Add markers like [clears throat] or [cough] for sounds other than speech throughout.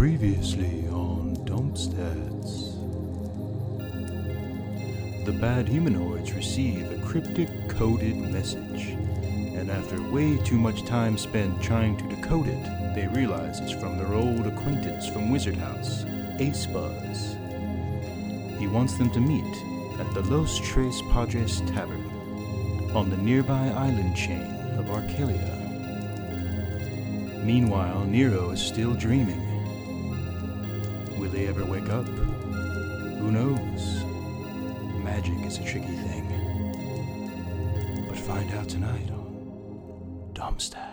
Previously on Dumpstats. The bad humanoids receive a cryptic coded message, and after way too much time spent trying to decode it, they realize it's from their old acquaintance from Wizard House, Ace Buzz. He wants them to meet at the Los Tres Padres Tavern on the nearby island chain of Arcalia. Meanwhile, Nero is still dreaming. He ever wake up? Who knows? Magic is a tricky thing. But find out tonight on Dumpstats.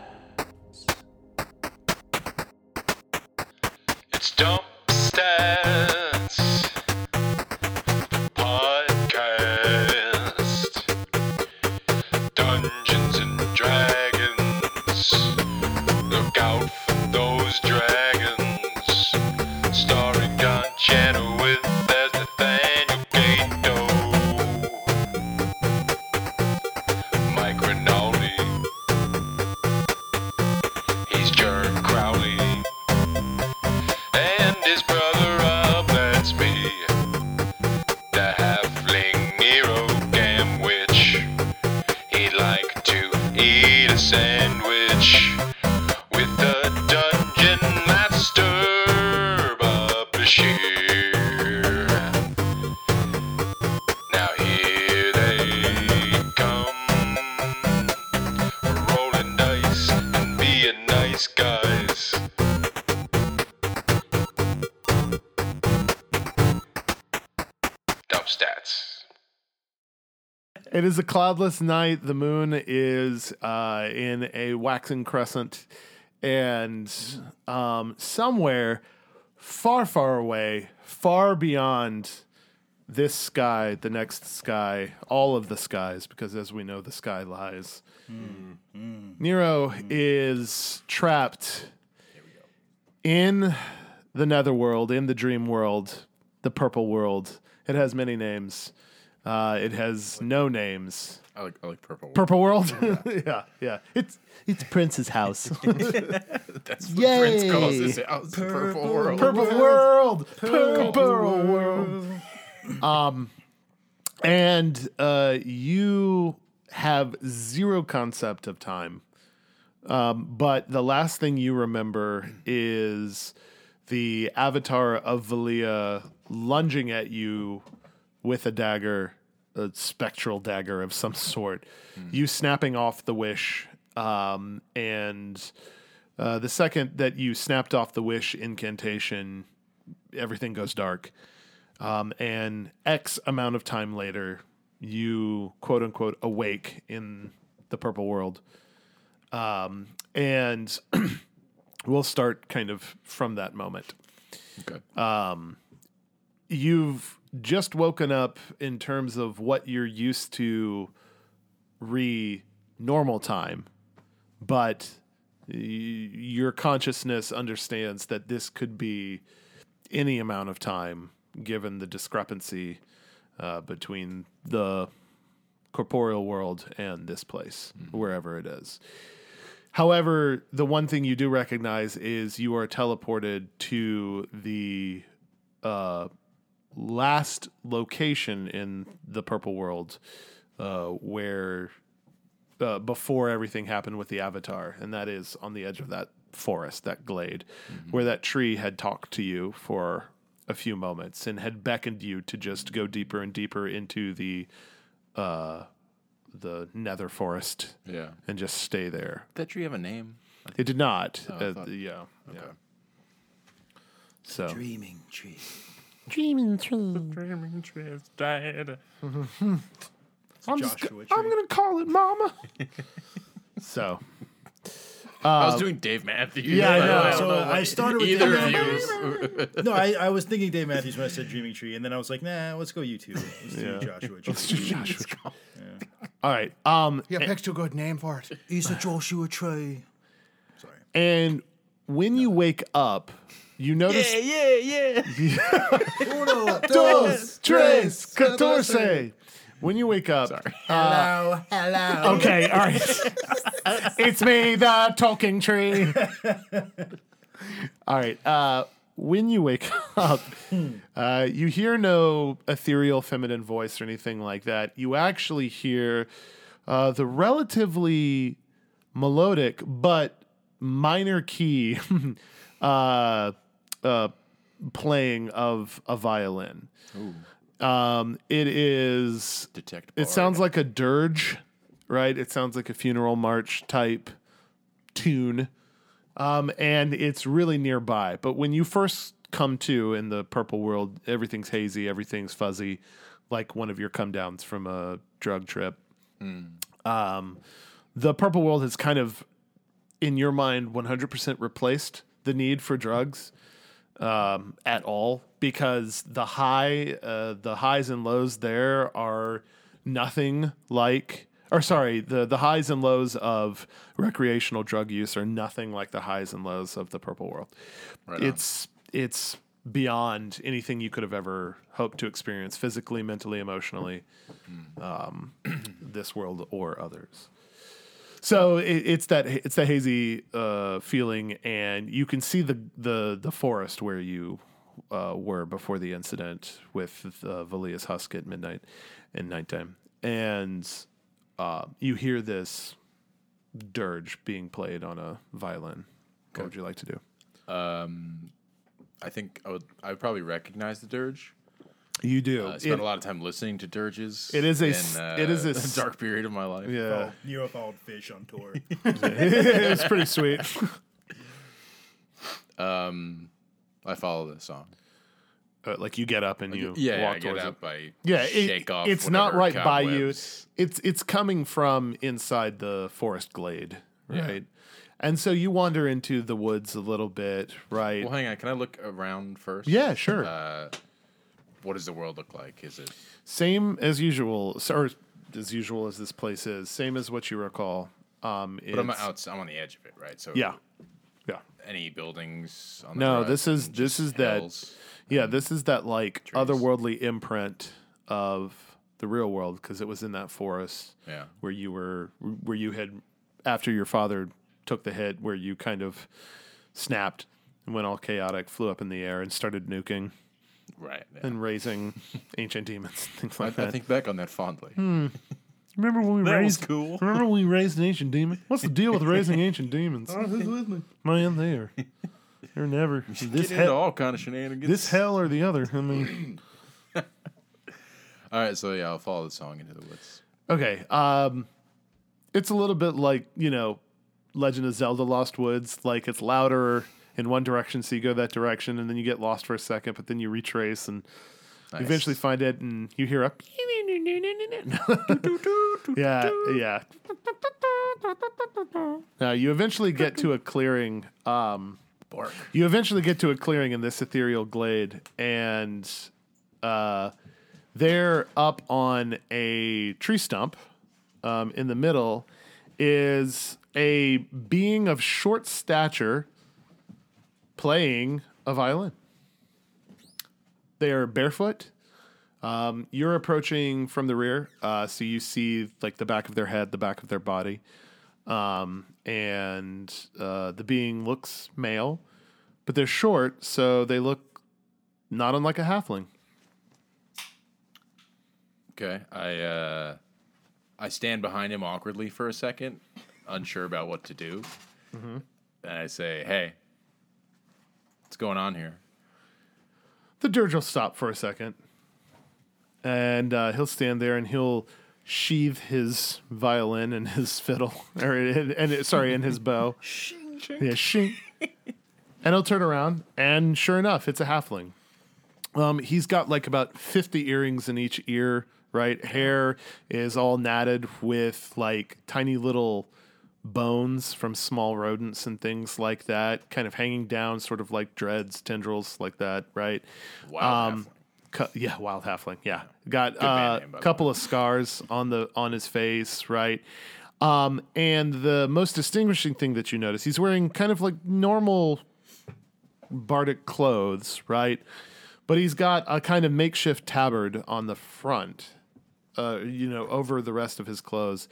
Is a cloudless night. The moon is uh, in a waxing crescent, and um, somewhere far, far away, far beyond this sky, the next sky, all of the skies, because as we know, the sky lies. Nero is trapped in the netherworld, in the dream world, the purple world. It has many names. Uh, it has no names. I like I like purple. World. Purple world. yeah, [laughs] yeah. It's it's Prince's house. [laughs] That's what Prince calls his house. the Purple world. Purple world. Purple world. Um, and uh, you have zero concept of time. Um, but the last thing you remember is the avatar of Valia lunging at you with a dagger, a spectral dagger of some sort. You snapping off the wish, um, and uh, the second that you snapped off the wish incantation, everything goes dark. Um, and X amount of time later, you quote unquote awake in the purple world. Um, and [clears throat] we'll start kind of from that moment. Okay. You've just woken up in terms of what you're used to re normal time, but y- your consciousness understands that this could be any amount of time given the discrepancy uh, between the corporeal world and this place, wherever it is. However, the one thing you do recognize is you are teleported to the uh, last location in the purple world uh, where uh, before everything happened with the avatar, and that is on the edge of that forest, that glade, where that tree had talked to you for a few moments and had beckoned you to just go deeper and deeper into the uh, the nether forest Yeah. and just stay there. Did that tree have a name? It did not. I uh, thought- yeah. Yeah. So Dreaming tree. Dreaming tree. Dreaming tree is dead. [laughs] I'm, just, Joshua I'm gonna call it Mama. [laughs] so I was doing Dave Matthews. yeah, I know. don't So what I started with either Dave of you. [laughs] No, I, I was thinking Dave Matthews when I said Dreaming Tree, and then I was like, nah, let's go U2. Let's do Joshua Tree. let's do Joshua. Tree. All right. Um, Yeah, picked a good name for it. He's a [sighs] Joshua Tree. Sorry. and when you wake up, you notice yeah, yeah. [laughs] Uno, dos, [laughs] tres, catorce. When you wake up, hello, hello. okay, all right. [laughs] it's me, the talking tree. all right. Uh, when you wake up, uh, you hear no ethereal feminine voice or anything like that. You actually hear uh, the relatively melodic but minor key uh, uh, playing of a violin. Um, it is. Detect. It sounds like a dirge, right? It sounds like a funeral march type tune. Um, and it's really nearby. But when you first come to in the purple world, everything's hazy, everything's fuzzy, like one of your come downs from a drug trip. Um, the purple world has kind of, in your mind, 100% replaced the need for drugs um, at all because the high, uh, the highs and lows there are nothing like, or sorry, the the highs and lows of recreational drug use are nothing like the highs and lows of the purple world. it's it's beyond anything you could have ever hoped to experience physically, mentally, emotionally, um, [clears throat] this world or others. So it, it's that it's that hazy uh, feeling, and you can see the the the forest where you uh, were before the incident with uh, Valia's husk at midnight and nighttime, and uh, you hear this dirge being played on a violin. What would you like to do? I think I would. I would probably recognize the dirge. You do. Uh, I spent It- a lot of time listening to dirges. It is a in, uh, it is a [laughs] dark period of my life. yeah, Oh, Nero followed Phish on tour. [laughs] [laughs] it's pretty sweet. Um, I follow the song. Uh, like you get up and you Yeah, walk I get towards it. up. I Yeah, it- shake off. it's not right by you. It's it's coming from inside the forest glade, Yeah. right? And so you wander into the woods a little bit, right? Well, hang on. Can I look around first? yeah, sure. Uh, what does the world look like? Is it? Same as usual, or as usual as this place is. Same as what you recall. Um, But I'm out. I'm on the edge of it, right? So Yeah, yeah, Any buildings? On the No, this is- this is that- yeah. This is that like Trees. otherworldly imprint of the real world because it was in that forest. Yeah. where you were where you had after your father took the hit where you kind of snapped and went all chaotic flew up in the air and started nuking Right. yeah. and raising [laughs] ancient demons things I, like I that I think back on that fondly. remember when we That was raised cool. remember when we raised an ancient demon what's the deal with [laughs] raising ancient demons Who's with me? man they are they're never this Get into hell all kind of shenanigans. this hell or the other i mean [laughs] All right, so yeah, I'll follow the song into the woods. Okay. Um, it's a little bit like you know, Legend of Zelda: Lost Woods. Like it's louder in one direction, so you go that direction, and then you get lost for a second, but then you retrace and you eventually find it, and you hear a. [laughs] yeah, yeah. Now you eventually get to a clearing. Um, Bark. you eventually get to a clearing in this ethereal glade, and uh, there up on a tree stump um, in the middle is a being of short stature playing a violin. They are barefoot. Um, you're approaching from the rear, uh, so you see like the back of their head, the back of their body, um, and uh, the being looks male, but they're short, so they look not unlike a halfling. Okay, I uh, I stand behind him awkwardly for a second, unsure about what to do, Mm-hmm. and I say, "Hey, what's going on here?" The dirge will stop for a second, and uh, he'll stand there and he'll sheathe his violin and his [laughs] fiddle, or and, and sorry, and his bow. [laughs] Yeah, shing. [laughs] and he'll turn around, and sure enough, it's a halfling. Um, he's got like about fifty earrings in each ear. Right, hair is all natted with like tiny little bones from small rodents and things like that, kind of hanging down, sort of like dreads, tendrils like that. Right. Wild Um. Cu- yeah, wild halfling. Yeah, got a the couple of scars on the on his face, right? Um, and the most distinguishing thing that you notice, he's wearing kind of like normal bardic clothes, right? But he's got a kind of makeshift tabard on the front, uh, you know, over the rest of his clothes,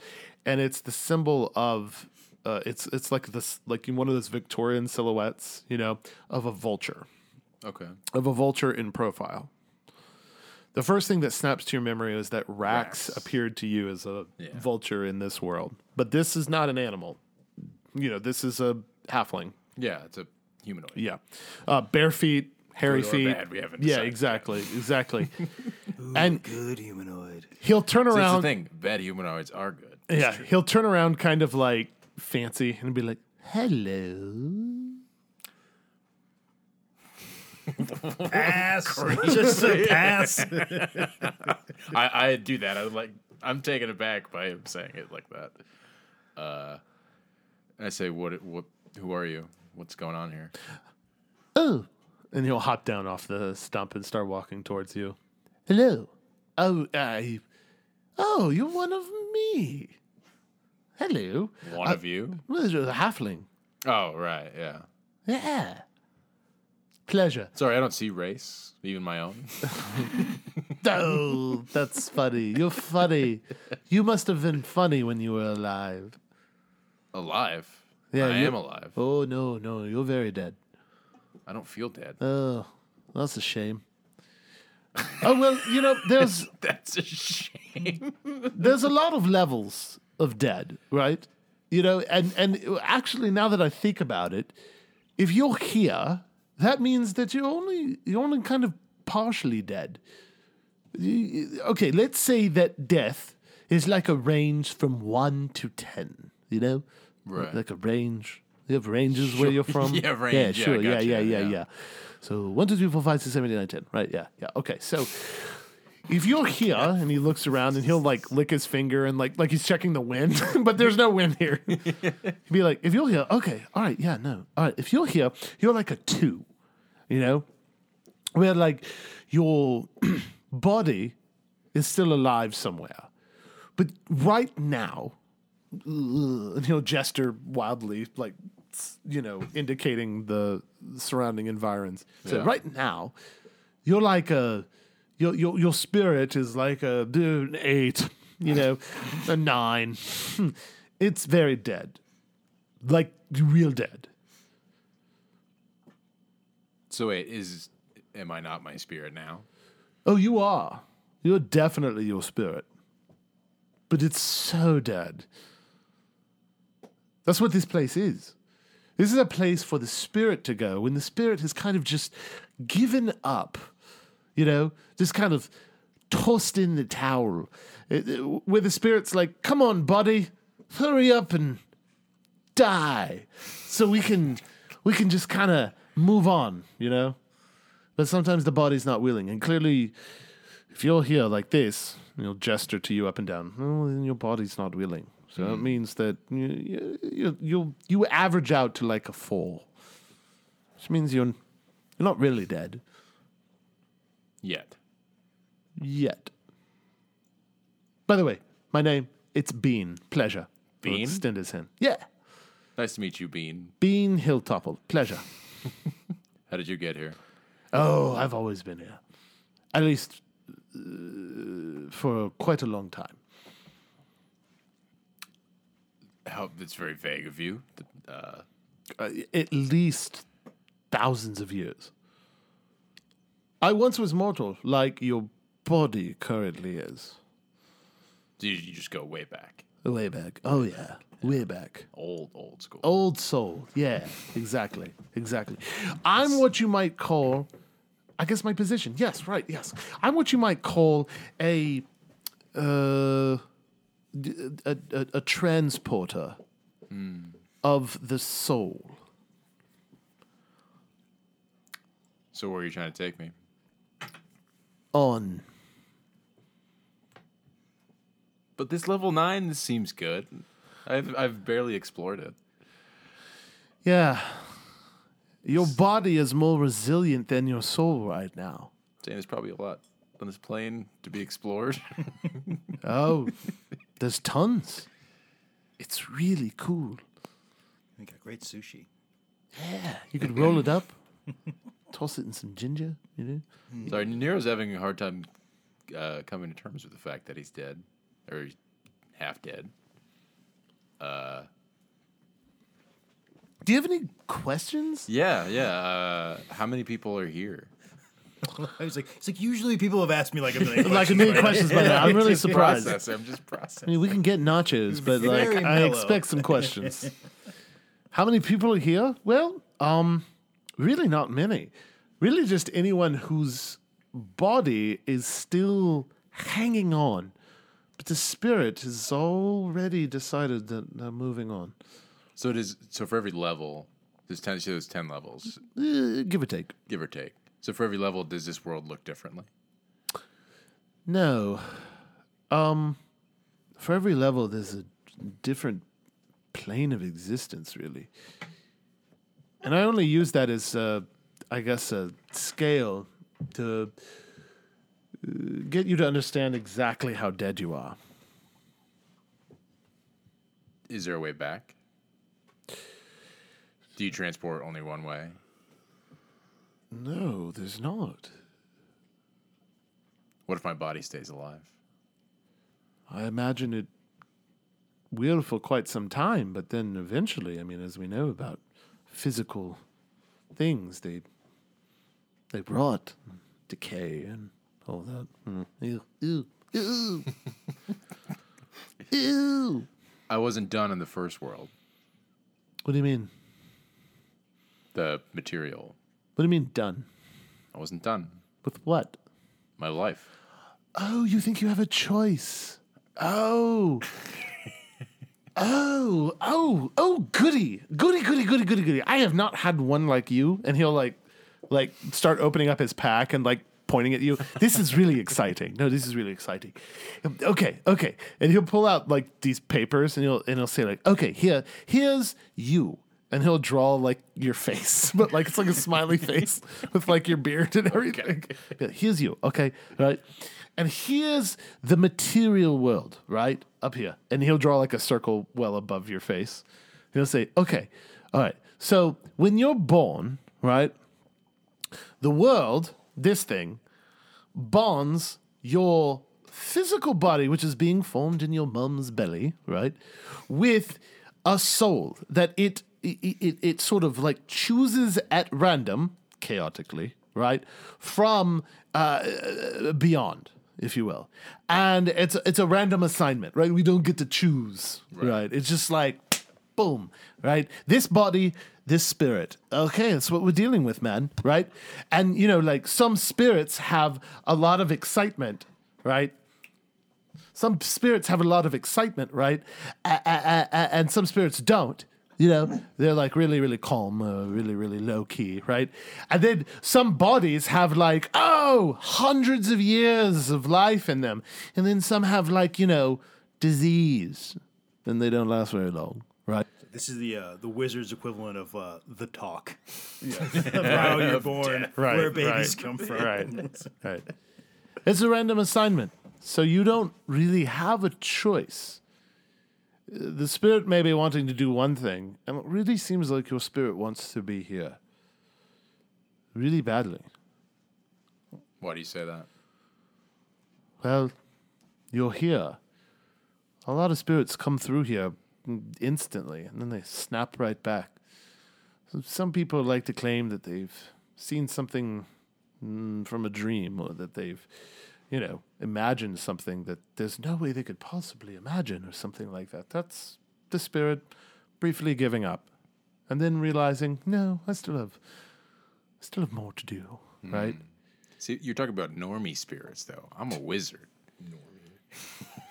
and it's the symbol of. Uh, it's it's like this like in one of those Victorian silhouettes, you know, of a vulture Okay. of a vulture in profile. The first thing that snaps to your memory is that Rax, Rax. appeared to you as a Yeah. vulture in this world. But this is not an animal. You know, this is a halfling. Yeah, it's a humanoid. Yeah. Uh, bare feet, hairy Good or feet. bad, we haven't yeah, decided exactly. Exactly. [laughs] and Good humanoid. he'll turn So that's around. the thing. Bad humanoids are good. Yeah, he'll turn around kind of like fancy and be like, hello. [laughs] Pass. Just a pass. [laughs] [laughs] I, I do that. I was like, I'm taken aback by him saying it like that. Uh, I say, what? What? Who are you? What's going on here? Oh. And he'll hop down off the stump and start walking towards you. Hello. Oh, I. Oh, you're one of me. Hello. One of you? Well, you're a halfling. Oh, right. Yeah. Yeah. Pleasure. Sorry, I don't see race, even my own. [laughs] Oh, that's funny. You're funny. You must have been funny when you were alive. alive. Yeah, I am alive. Oh, no, no. You're very dead. I don't feel dead. Oh, that's a shame. Oh, well, you know, there's [laughs] That's a shame. there's a lot of levels of dead, right? You know, and and actually, now that I think about it, if you're here, that means that you're only you're only kind of partially dead. Okay, let's say that death is like a range from one to ten. You know, Right. Like a range. You have ranges where you're from. [laughs] Yeah, range. Yeah, sure. Yeah, yeah, yeah, Yeah. yeah. So one, two, three, four, five, six, seven, eight, nine, ten. Right? Yeah, yeah. Okay, so if you're here and he looks around and he'll like lick his finger and like like he's checking the wind, [laughs] but there's no wind here. He'd [laughs] be like, if you're here, okay, all right, yeah, no, all right. If you're here, you're like a two, you know, where like your [clears throat] body is still alive somewhere, but right now, and he'll gesture wildly, like you know, indicating the surrounding environs. So Yeah. right now, you're like a your your your spirit is like a an eight, you know, a nine. [laughs] It's very dead, like real dead. so wait, is am I not my spirit now? Oh, you are. You're definitely your spirit, but it's so dead. That's what this place is. This is a place for the spirit to go when the spirit has kind of just given up, you know, just kind of tossed in the towel. It- it- where the spirit's like, come on, buddy, hurry up and die so we can we can just kind of move on, you know? But sometimes the body's not willing. And clearly, if you're here like this, you'll gesture to you up and down. Well, then your body's not willing. So that means that you, you, you, you, average out to like a four, which means you're, you're not really dead Yet. yet. By the way, my name, it's Bean. Pleasure. Bean? Hand. Yeah. Nice to meet you, Bean. Bean Hilltopple. Pleasure. [laughs] How did you get here? Oh, I've always been here. At least uh, for quite a long time. How that's very vague of you. Uh, uh, at least thousands of years. I once was mortal, like your body currently is. you, you just go way back. Way back. Oh, yeah. Way back. Old, old school. Old soul. Yeah, exactly. Exactly. I'm what you might call, I guess my position. Yes, right. Yes. I'm what you might call a, uh, a, a, a transporter hmm. of the soul. So where are you trying to take me? On. But this level nine, this seems good. I've I've barely explored it. Yeah. Your body is more resilient than your soul right now. Saying there's probably a lot on this plane to be explored. Oh, [laughs] there's tons. It's really cool. We got great sushi. Yeah, you could roll it up, [laughs] toss it in some ginger, you know? Sorry, Nero's having a hard time uh, coming to terms with the fact that he's dead or he's half dead. Uh, Do you have any questions? Yeah, yeah. Uh, how many people are here? [laughs] I was like, it's like usually people have asked me like a million [laughs] Like a questions. million questions by now. I'm really [laughs] Just surprised. process. I'm just processing. I processing. mean, we can get nachos, but like Very I mellow. expect some questions. How many people are here? Well, um, really not many. Really, just anyone whose body is still hanging on, but the spirit has already decided that they're moving on. So it is. So for every level, there's ten. So there's ten levels, Eh, give or take. give or take. So for every level, does this world look differently? No. Um, for every level, there's a different plane of existence, really. And I only use that as, uh, I guess, a scale to uh, get you to understand exactly how dead you are. Is there a way back? Do you transport only one way? No, there's not. What if my body stays alive? I imagine it will for quite some time, but then eventually, I mean, as we know about physical things, they they rot, decay, and all that. Mm. Ew, ew, ew, [laughs] ew. I wasn't done in the first world. What do you mean? The material. What do you mean done? I wasn't done. With what? My life. Oh, you think you have a choice? Oh. [laughs] Oh, oh, oh, goody, goody, goody, goody, goody, goody. I have not had one like you. And he'll like, like start opening up his pack and like pointing at you. This is really [laughs] exciting. No, this is really exciting. Okay, okay. And he'll pull out like these papers and he'll and he'll say like, okay, here, here's you. And he'll draw like your face, [laughs] but like it's like a smiley face [laughs] with like your beard and everything. Yeah, here's you, okay, right? And here's the material world, right? Up here. And he'll draw like a circle well above your face. He'll say, okay, all right. So when you're born, right, the world, this thing, bonds your physical body, which is being formed in your mum's belly, right, with a soul that it it, it, it sort of like chooses at random, chaotically, right, from uh, beyond, if you will, and it's it's a random assignment, right? We don't get to choose, right? It's just like boom, right? This body, this spirit. Okay, that's what we're dealing with, man, right? And you know, like some spirits have a lot of excitement, right? Some spirits have a lot of excitement, right? A- a- a- and some spirits don't. You know, they're like really, really calm, uh, really, really low key, right? And then some bodies have like, oh, hundreds of years of life in them. And then some have like, you know, disease. And they don't last very long, right? This is the uh, the wizard's equivalent of uh, the talk. [laughs] of how you're born, Right, where babies right, come from. Right. [laughs] right. It's a random assignment. So you don't really have a choice. The spirit may be wanting to do one thing, and it really seems like your spirit wants to be here. Really badly. Why do you say that? Well, you're here. A lot of spirits come through here instantly, and then they snap right back. So Some people like to claim that they've seen something mm, from a dream, or that they've, you know, imagined something that there's no way they could possibly imagine, or something like that. That's the spirit briefly giving up, and then realizing, no, I still have, I still have more to do, hmm. right? See, you're talking about normie spirits, though. I'm a wizard. Normie. [laughs]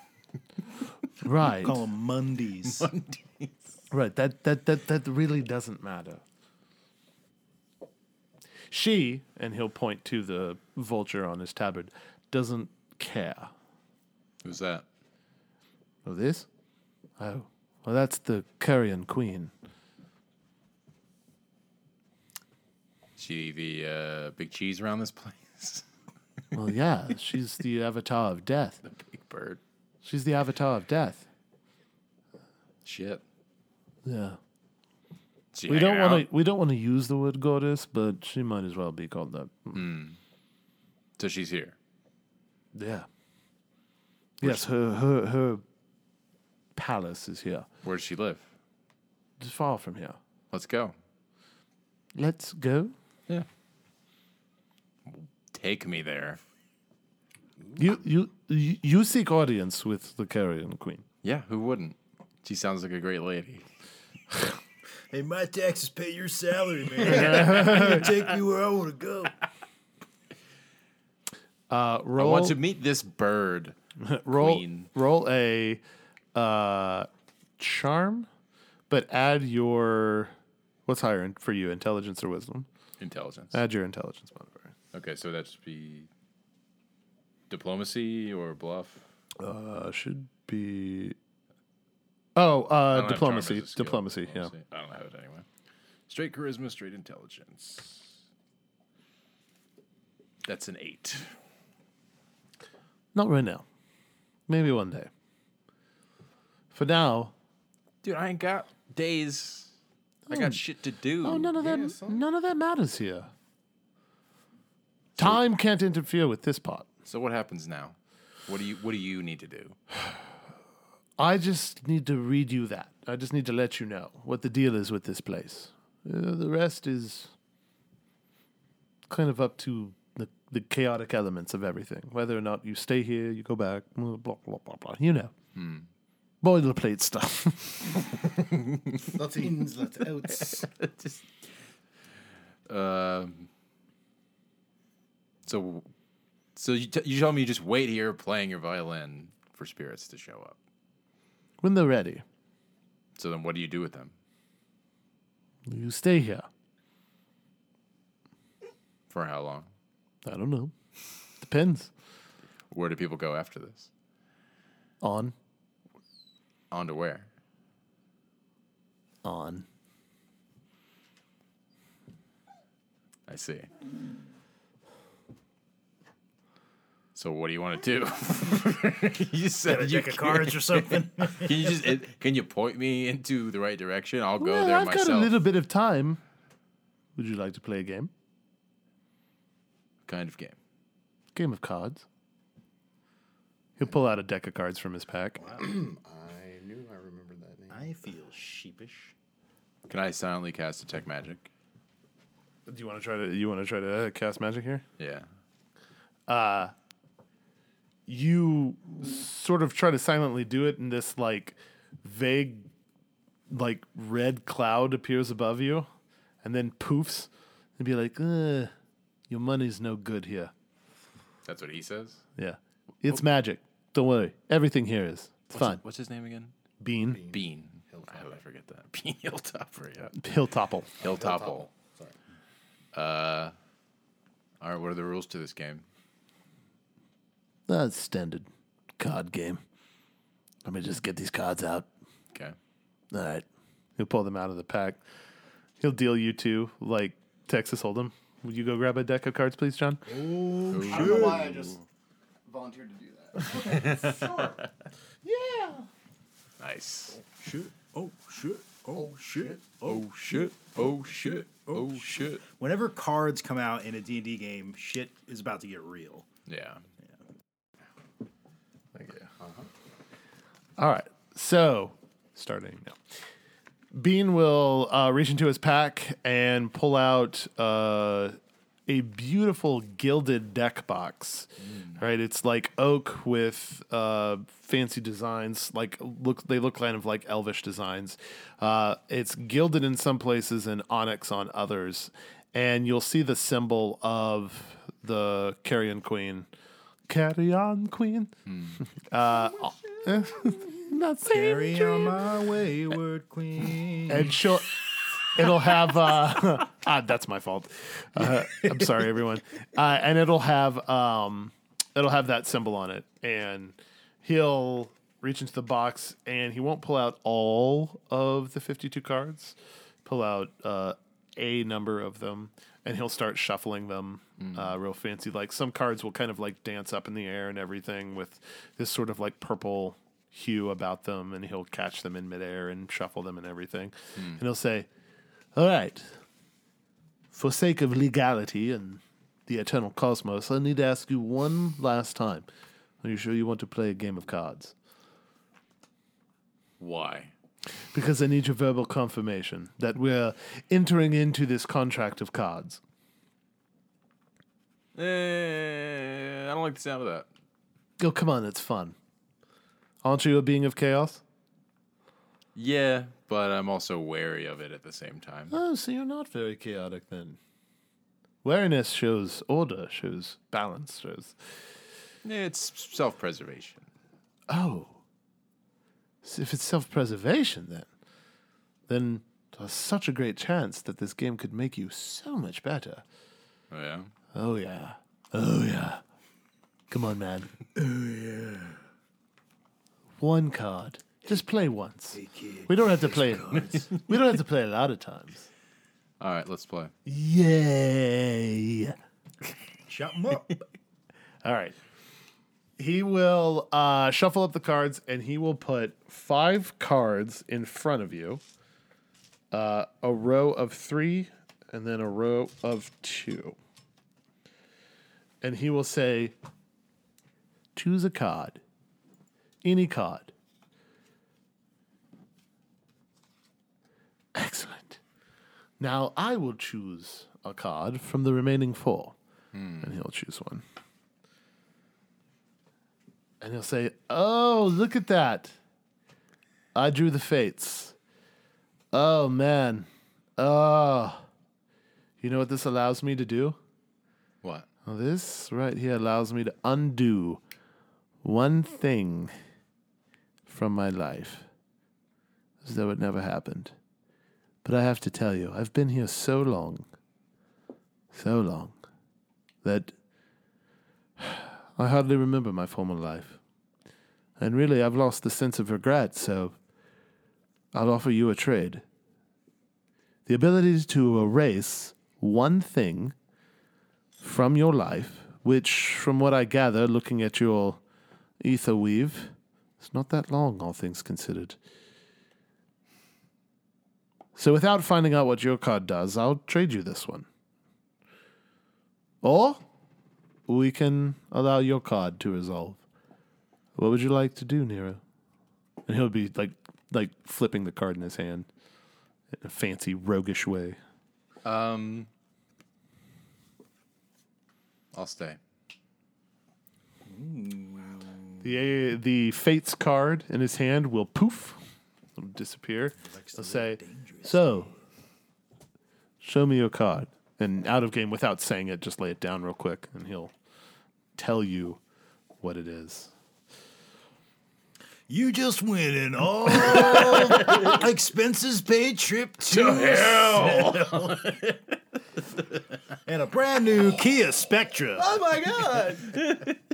Right. Call them Mondays. [laughs] Right. That that that that really doesn't matter. She, and he'll point to the vulture on his tabard, doesn't care. Who's that? Oh, this? Oh. Well, that's the Carrion Queen. She the uh, big cheese around this place? [laughs] Well, yeah, she's the avatar of death. The big bird. She's the avatar of death. Shit. Yeah. She We don't want to we don't want to use the word goddess, but she might as well be called that. So she's here. Yeah. Yes, her her her palace is here. Where does she live? It's far from here. Let's go. Let's go. Yeah. Take me there. You you you you seek audience with the Carrion Queen. Yeah, who wouldn't? She sounds like a great lady. [laughs] Hey, my taxes pay your salary, man. Take me where I want to go. Uh, I want to meet this bird. [laughs] roll queen. roll a uh, charm, but add your what's higher in- for you, intelligence or wisdom? Intelligence. Add your intelligence modifier. Okay, so that should be diplomacy or bluff. Uh, should be. Oh, uh, don't have charm diplomacy. skill. Diplomacy. Yeah. I don't have it anyway. Straight charisma, straight intelligence. That's an eight. Not right now. Maybe one day. For now, Dude, I ain't got days. I got shit to do. oh, none of that. None of that matters here. Time can't interfere with this part. So what happens now? What do you What do you need to do? [sighs] I just need to read you that. I just need to let you know what the deal is with this place. Uh, the rest is kind of up to the, the chaotic elements of everything. Whether or not you stay here, you go back, blah, blah, blah, blah, blah. You know. Boilerplate stuff. [laughs] Lots of ins, lots of outs. [laughs] Um. So, so you t- you tell me you just wait here playing your violin for spirits to show up. when they're ready, So then, what do you do with them? you stay here. For how long? I don't know. Depends. Where do people go after this? On. On to where? On. I see. So what do you want to do? [laughs] you said Got a you deck of cards or something. [laughs] Can you just it, can you point me into the right direction? I'll go well, there I've myself. got a little bit of time. Would you like to play a game? Kind of game. Game of cards. He'll pull out a deck of cards from his pack. Wow. [clears throat] I knew I remembered that name. I feel sheepish. Can I silently cast detect magic? Do you want to try to? You want to try to uh, cast magic here? Yeah. You sort of try to silently do it, and this like vague, like red cloud appears above you, and then poofs, and be like, uh, "Your money's no good here." That's what he says. Yeah, it's magic. Don't worry. Everything here is. It's What's fine. his- what's his name again? Bean, Bean. How did I forget that? [laughs] Bean Hilltopper. Yeah. Hilltopple. Hilltopple. Sorry. Uh. All right. What are the rules to this game? That's standard card game. Let me just get these cards out. Okay. All right. He'll pull them out of the pack. He'll deal you two like Texas Hold'em. Will you go grab a deck of cards, please, John? Oh, sure. I don't know why I just volunteered to do that. [laughs] Okay, sure. Yeah. Nice. Oh shit. Oh, shit. Oh, shit. Oh shit. Oh shit. Oh shit. Whenever cards come out in a D&D game, shit is about to get real. Yeah. Yeah. Thank you. Uh-huh. All right. So, starting now. Bean will uh, reach into his pack and pull out uh, a beautiful gilded deck box. Right, it's like oak with uh, fancy designs. Like look, they look kind of like elvish designs. Uh, it's gilded in some places and onyx on others, and you'll see the symbol of the Carrion Queen. Carrion Queen. [laughs] uh, [laughs] not saying Carry on my wayward queen. and she'll it'll have uh, [laughs] ah, that's my fault. Uh, i'm sorry everyone. [laughs] Uh, and it'll have um it'll have that symbol on it. And he'll reach into the box and he won't pull out all of the 52 cards. Pull out uh, a number of them and he'll start shuffling them uh, real fancy. Like some cards will kind of like dance up in the air and everything with this sort of like purple hue about them and he'll catch them in midair and shuffle them and everything and he'll say all right for sake of legality and the eternal cosmos i need to ask you one last time are you sure you want to play a game of cards Why? Because I need your verbal confirmation that we're entering into this contract of cards. Eh, I don't like the sound of that. Oh, come on, it's fun. Aren't you a being of chaos? Yeah, but I'm also wary of it at the same time. Oh, so you're not very chaotic then. Wariness shows order, shows balance, shows. It's self-preservation. Oh. So if it's self preservation, then, then there's such a great chance that this game could make you so much better. Oh yeah. Oh, yeah. Oh, yeah. Come on, man. Oh, yeah. One card. Just play once. We don't have to play. [laughs] we don't have to play a lot of times. All right, let's play. Yay! Shut him up. [laughs] All right. He will uh, shuffle up the cards and he will put five cards in front of you uh, a row of three and then a row of two. And he will say, choose a card, any card. Excellent. Now I will choose a card from the remaining four. Hmm. And he'll choose one. And he'll say, Oh, look at that. I drew the fates. Oh, man. Oh. You know what this allows me to do? What? Well, this right here allows me to undo one thing from my life as though it never happened. But I have to tell you, I've been here so long, so long, that [sighs] I hardly remember my former life. And really, I've lost the sense of regret, so I'll offer you a trade. The ability to erase one thing from your life, which, from what I gather, looking at your ether weave, is not that long, all things considered. So, without finding out what your card does, I'll trade you this one. Or we can allow your card to resolve. What would you like to do, Nero? And he'll be like, like flipping the card in his hand in a fancy, roguish way. Um, I'll stay. The the fates card in his hand will poof, it'll disappear. He'll say, "So, show me your card." And out of game, without saying it, just lay it down real quick, and he'll tell you what it is. You just went an all [laughs] expenses paid trip to, hell. [laughs] and a brand new Kia Spectra. Oh my god! [laughs]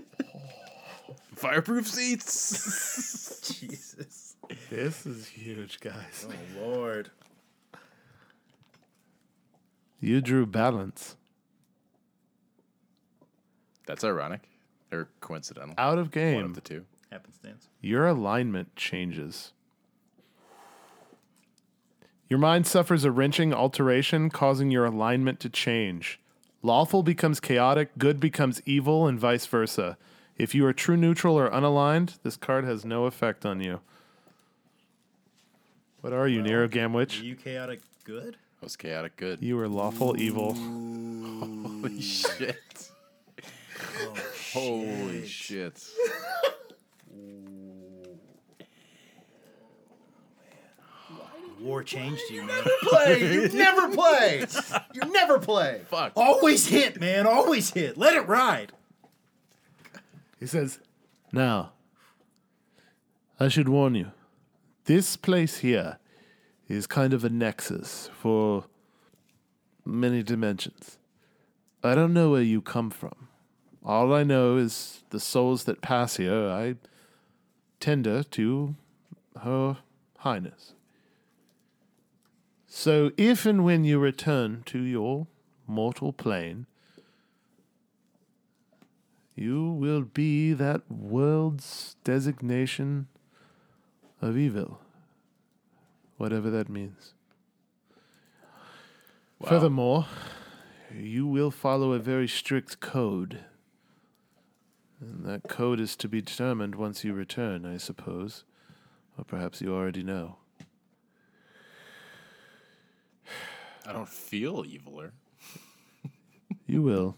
Fireproof seats. [laughs] [laughs] Jesus. This is huge, guys. Oh, Lord. You drew balance. That's ironic or coincidental. Out of game. One of the two. Happenstance. your alignment changes. Your mind suffers a wrenching alteration, causing your alignment to change. Lawful becomes chaotic, good becomes evil, and vice versa. If you are true neutral or unaligned, this card has no effect on you. What are you, Nero Are Gamwich? you chaotic good? That was chaotic good. You are lawful evil. Holy shit. Oh, Holy shit. [laughs] War changed you, man. play. You [laughs] never play. You never play. Fuck. Always hit, man. Always hit. Let it ride. He says, Now, I should warn you, this place here is kind of a nexus for many dimensions. I don't know where you come from. All I know is the souls that pass here, I tender to Her Highness. So if and when you return to your mortal plane, you will be that world's designation of evil, whatever that means. Wow. Furthermore, you will follow a very strict code. And that code is to be determined once you return, I suppose. Or perhaps you already know. I don't feel eviler. you will.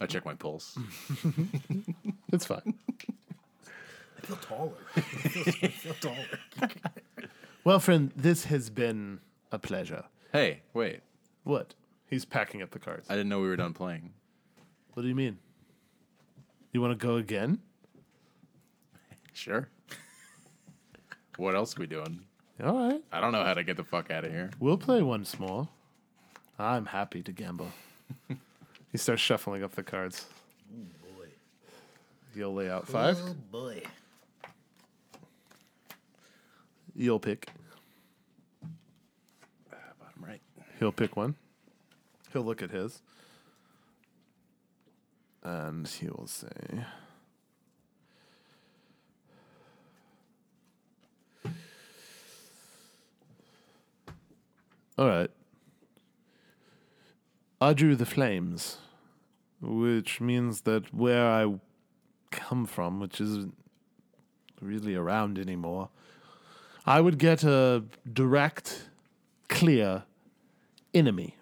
I check my pulse. [laughs] It's fine. I feel taller. [laughs] I feel, I feel taller. [laughs] Well, friend, this has been a pleasure. hey, wait. What? He's packing up the cards. I didn't know we were done playing. What do you mean? You want to go again? Sure. what else are we doing? All right. I don't know how to get the fuck out of here. We'll play once more. I'm happy to gamble. He starts shuffling up the cards. boy. You'll lay out five. Oh boy. You'll pick. Bottom right. He'll pick one. He'll look at his. And he will say. All right. I drew the flames, which means that where I come from, which isn't really around anymore, I would get a direct, clear enemy.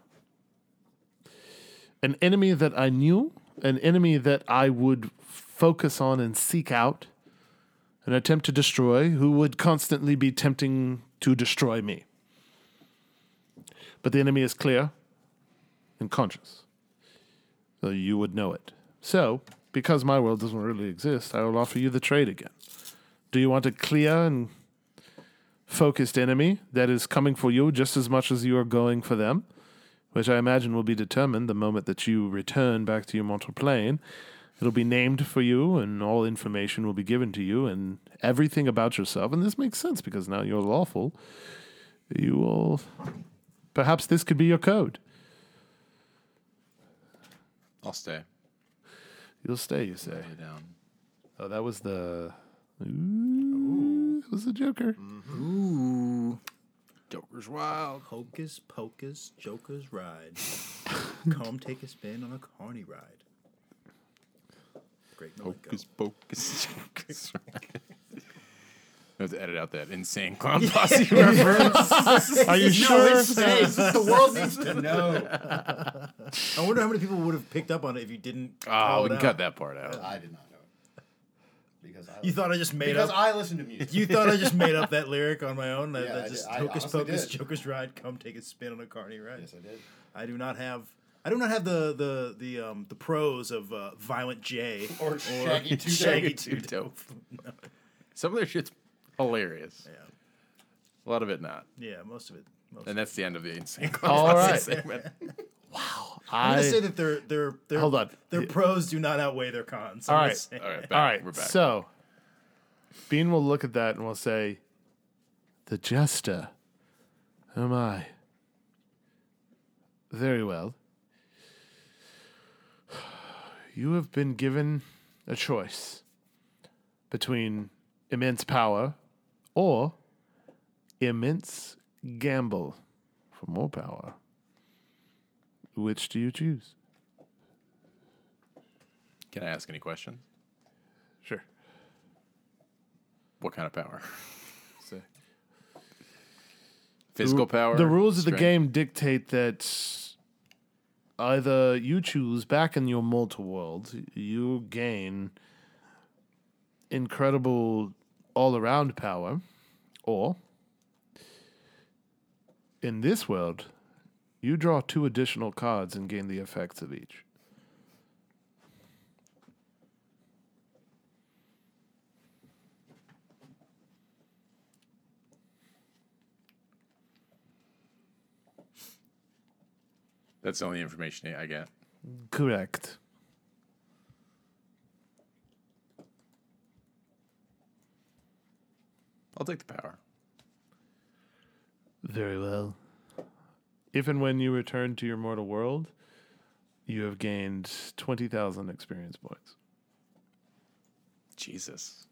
An enemy that I knew, an enemy that I would focus on and seek out, and attempt to destroy, who would constantly be tempting to destroy me. But the enemy is clear and conscious. You would know it. So, because my world doesn't really exist, I will offer you the trade again. Do you want a clear and focused enemy that is coming for you just as much as you are going for them, which I imagine will be determined the moment that you return back to your mortal plane. It'll be named for you, and all information will be given to you, and everything about yourself. And this makes sense because now you're lawful. You will. Perhaps this could be your code. I'll stay. You'll stay, you say. Lay down. Oh, that was the. Ooh, it was the Joker. Mm-hmm. Ooh. Joker's wild. Hocus pocus, Joker's ride. [laughs] Come take a spin on a carny ride. Great Hocus pocus. [laughs] Joker's wild. [laughs] I have to edit out that insane [laughs] clown posse [laughs] reference. Are you sure? It's, it's, the world needs to know. I wonder how many people would have picked up on it if you didn't. Oh, call we it can out. cut that part out. I did not know it. Because I You thought I just made because up. I listen to music. You thought I just made up that [laughs] lyric on my own? That, Yeah, that I just did. I hocus honestly pocus, did. Joker's ride. Come take a spin on a carny ride. yes, I did. I do not have. I do not have the the the um the pros of uh, Violent J Or Shaggy Two Shaggy Dope. Two Dope. Dope. Some of their shit's hilarious. Yeah, A lot of it not. yeah, most of it. Most And that's the end of the insane clown All posse right. [laughs] [laughs] I'm I, gonna say that their their their Hold on. their pros do not outweigh their cons. All I'm right. just saying. All right, back. all right. we're back. So, Bean will look at that and will say, "The jester, am I?" Very well. [sighs] You have been given a choice between immense power or immense gamble for more power. Which do you choose? Can I ask any questions? Sure. What kind of power? [laughs] Physical power? The rules of the game dictate that either you choose back in your mortal world, you gain incredible all around power, or in this world, you draw two additional cards and gain the effects of each. That's the only information I get. Correct. I'll take the power. Very well. If and when you return to your mortal world, you have gained 20,000 experience points. Jesus.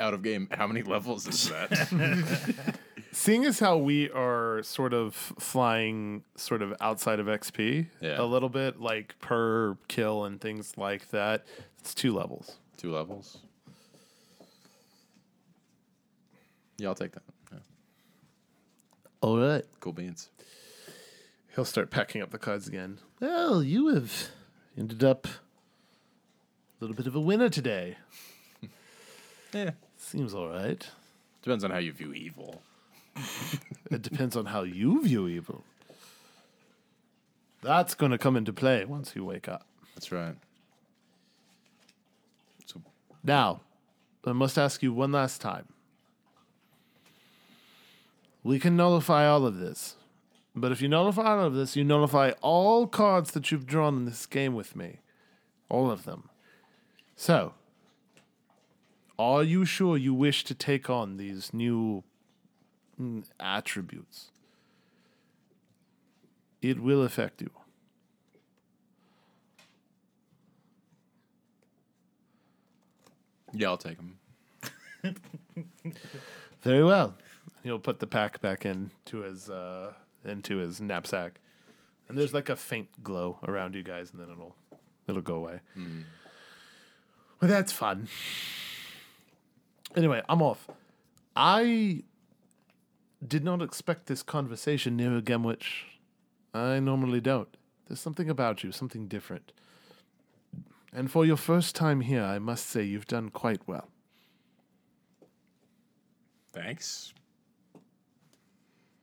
Out of game. How many levels is that? [laughs] Seeing as how we are sort of flying sort of outside of XP Yeah. a little bit, like per kill and things like that, it's two levels. Two levels. Yeah, I'll take that. Yeah. All right. Cool beans. He'll start packing up the cards again. Well, you have ended up a little bit of a winner today. [laughs] Yeah. Seems all right. Depends on how you view evil. It depends on how you view evil. That's going to come into play once you wake up. That's right. So Now, I must ask you one last time. We can nullify all of this. But if you nullify all of this, you nullify all cards that you've drawn in this game with me. All of them. So, are you sure you wish to take on these new mm, attributes? It will affect you. yeah, I'll take them. Very well. He'll put the pack back into his uh, into his knapsack, and there's like a faint glow around you guys, and then it'll it'll go away. Well, that's fun. Anyway, I'm off. I did not expect this conversation near a Gemwich. I normally don't. There's something about you, something different. And for your first time here, I must say you've done quite well. Thanks.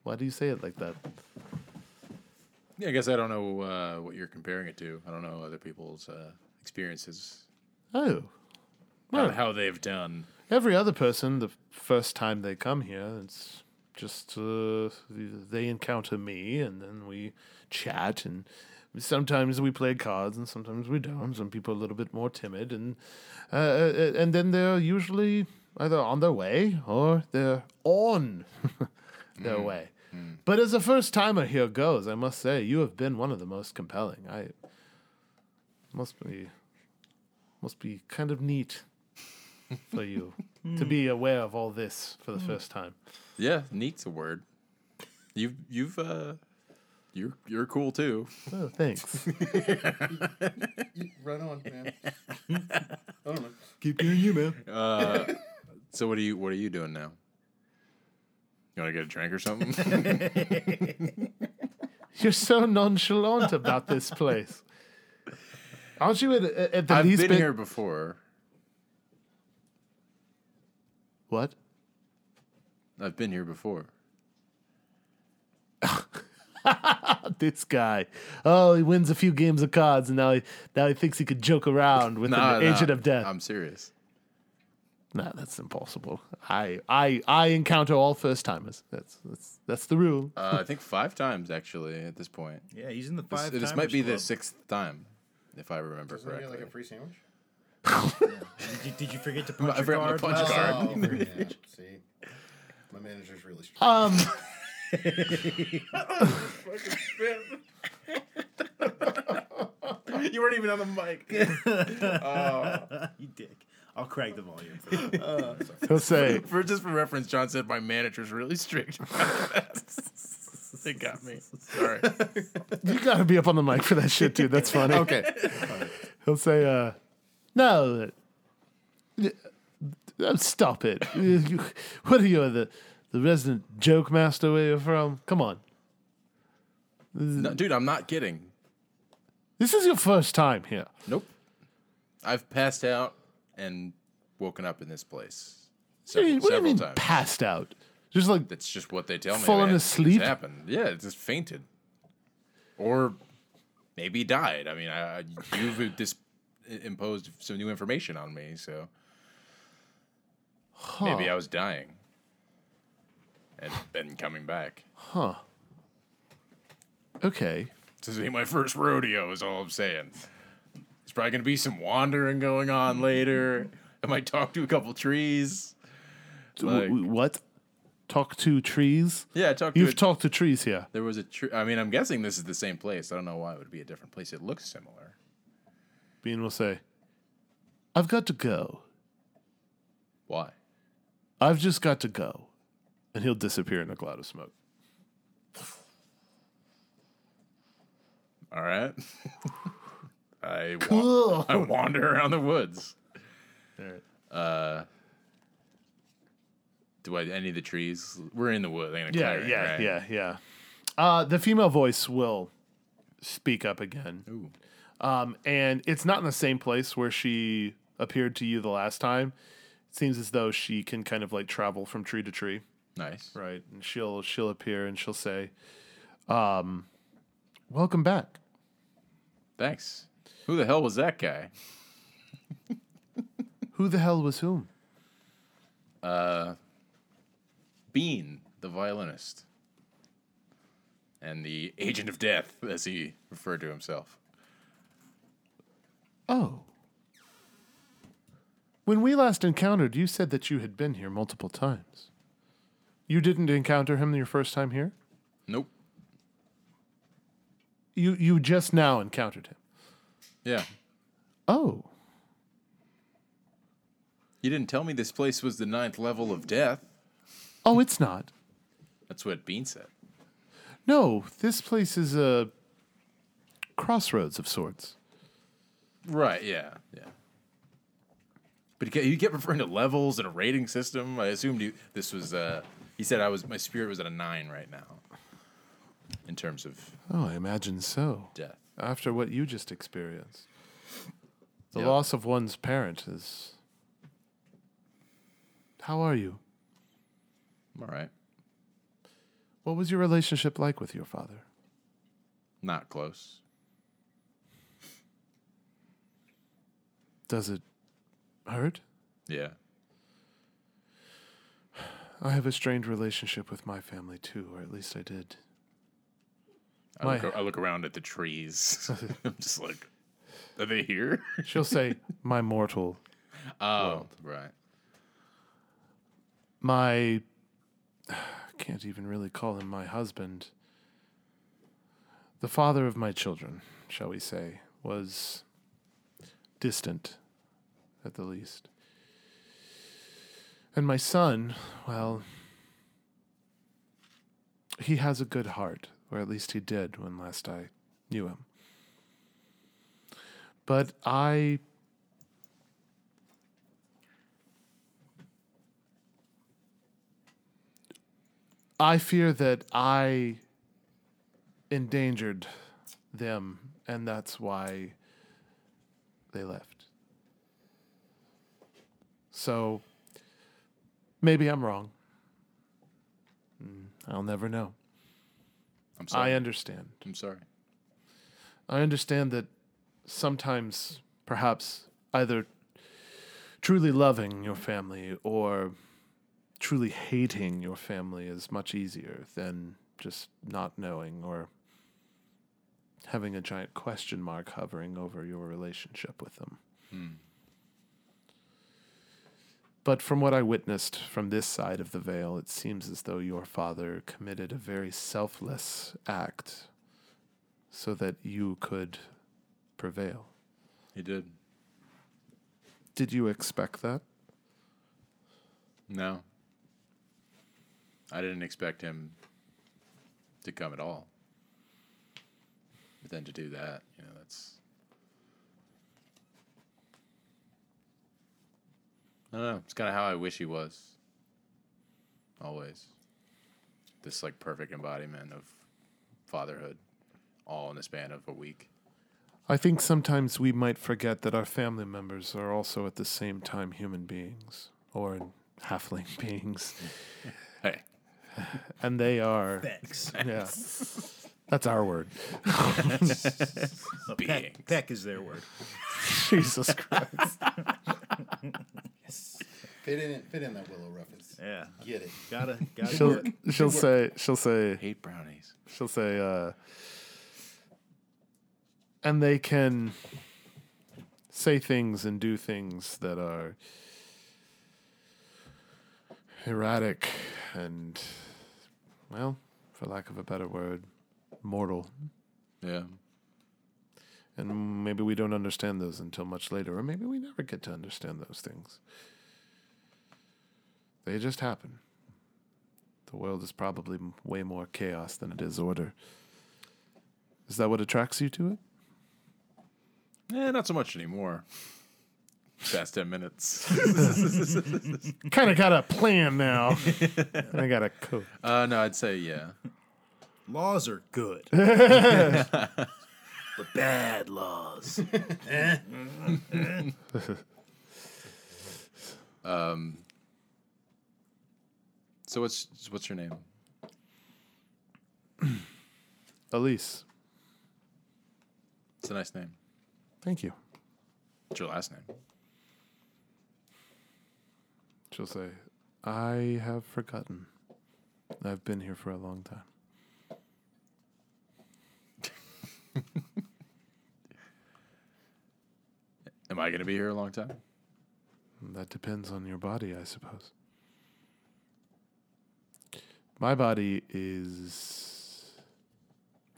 Why do you say it like that? Yeah, I guess I don't know uh, what you're comparing it to. I don't know other people's uh, experiences, Oh, Well- how they've done. every other person, the first time they come here, it's just uh, they encounter me, and then we chat, and sometimes we play cards, and sometimes we don't. Some people are a little bit more timid, and uh, uh, and then they're usually either on their way or they're on [laughs] their way. But as a first timer here goes, I must say you have been one of the most compelling. I must be must be kind of neat for you [laughs] to be aware of all this for the first time. Yeah, neat's a word. You've you've uh, you're you're cool too. Oh, thanks. [laughs] Right on, man. [laughs] I don't know. Keep doing you, man. Uh, so what are you what are you doing now? You want to get a drink or something? [laughs] [laughs] You're so nonchalant about this place. Aren't you at, at the I've least been bit- here before. What? I've been here before. [laughs] This guy. Oh, he wins a few games of cards, and now he now he thinks he could joke around with Nah, an nah, agent of death. I'm serious. Nah, that's impossible. I I I encounter all first timers. That's that's that's the rule. Uh, I think five times actually at this point. Yeah, he's in the This, five. this might be the sixth time, if I remember Doesn't he get correctly. like a free sandwich? club. Did you, did you forget to [laughs] punch I your forgot my card? punch card. Oh, yeah. See, my manager's really strict. Um. [laughs] you weren't even on the mic. [laughs] you dick. I'll crank the volume. For you. [laughs] He'll say, for just for reference, John said my manager's really strict. [laughs] they got me. Sorry. "You got to be up on the mic for that shit, dude. That's funny." Okay. He'll say, uh, "No, uh, uh, stop it. You- [laughs] you- what are you, the the resident joke master where you're from? Come on, No, dude, I'm not kidding. this is your first time here. Nope. I've passed out and woken up in this place What do you, several, what do you mean times. passed out? Just like That's just what they tell me. Fallen man. asleep? It's happened. Yeah, it just fainted, or maybe died. I mean, I, you've [laughs] dis- imposed some new information on me, so maybe I was dying and been coming back. Huh. Okay. This ain't my first rodeo. Is all I'm saying. There's probably gonna be some wandering going on later. I might talk to a couple trees. Like- what? Talk to trees? Yeah, to. You've a- talked to trees here. There was a tree. I mean, I'm guessing this is the same place. I don't know why it would be a different place. It looks similar. Bean will say, "I've got to go. Why? I've just got to go," and he'll disappear in a cloud of smoke. All right. [laughs] I wa- I wander around the woods. Uh, Do I any of the trees? We're in the wood. In Yeah, clearing, yeah, right? yeah, yeah. Uh, the female voice will speak up again. Ooh. Um, and it's not in the same place where she appeared to you the last time. It seems as though she can kind of like travel from tree to tree, Nice. right? And she'll she'll appear and she'll say, um, "Welcome back." Thanks. Who the hell was that guy? Who the hell was whom? Uh, Bean, the violinist. And the agent of death, as he referred to himself. Oh. When we last encountered, you said that you had been here multiple times. You didn't encounter him your first time here? Nope. You you just now encountered him. Yeah. Oh. You didn't tell me this place was the ninth level of death. Oh, it's not. That's what Bean said. No, this place is a crossroads of sorts. Right, yeah, yeah. But you get, you get referring to levels and a rating system. I assumed you, this was, uh, he said I was, my spirit was at a nine right now. In terms of Oh, I imagine so. death. After what you just experienced. The Yeah. loss of one's parent is. How are you? All right. What was your relationship like with your father? Not close. Does it hurt? Yeah. I have a strained relationship with my family too, or at least I did. I My- look, I look around at the trees. [laughs] I'm just like, are they here? [laughs] She'll say, My mortal, [laughs] Oh, right. my. I [sighs] can't even really call him my husband. The father of my children, shall we say, was distant, at the least. And my son, well, he has a good heart, or at least he did when last I knew him. But I I fear that I endangered them, and that's why they left. So maybe I'm wrong. Mm, I'll never know. I'm sorry. I understand. I'm sorry. I understand that sometimes, perhaps, either truly loving your family or truly hating your family is much easier than just not knowing or having a giant question mark hovering over your relationship with them. Hmm. But from what I witnessed from this side of the veil, it seems as though your father committed a very selfless act so that you could prevail. He did. Did you expect that? No. I didn't expect him to come at all. But then to do that, you know, that's. I don't know. It's kind of how I wish he was. Always. This, like, perfect embodiment of fatherhood, all in the span of a week. I think sometimes we might forget that our family members are also at the same time human beings or halfling beings. [laughs] Hey, And they are. Bex. Yeah. That's our word. [laughs] being. Peck, peck is their word. [laughs] Jesus Christ. Fit in, fit in that Willow reference. Yeah. Get it. Gotta, [laughs] gotta She'll, it. she'll say, she'll say, Hate brownies. she'll say, uh, and they can say things and do things that are erratic and, well, for lack of a better word, mortal. Yeah. And maybe we don't understand those until much later, or maybe we never get to understand those things. They just happen. The world is probably way more chaos than it is order. Is that what attracts you to it? Eh, not so much anymore. Past ten minutes. [laughs] Kind of got a plan now. [laughs] I got a code. Uh, no, I'd say yeah. Laws are good. [laughs] but bad laws. So what's what's your name? [clears throat] Elise, It's a nice name. thank you. What's your last name? She'll say, I have forgotten. I've been here for a long time. [laughs] Am I gonna be here a long time? That depends on your body, I suppose. My body is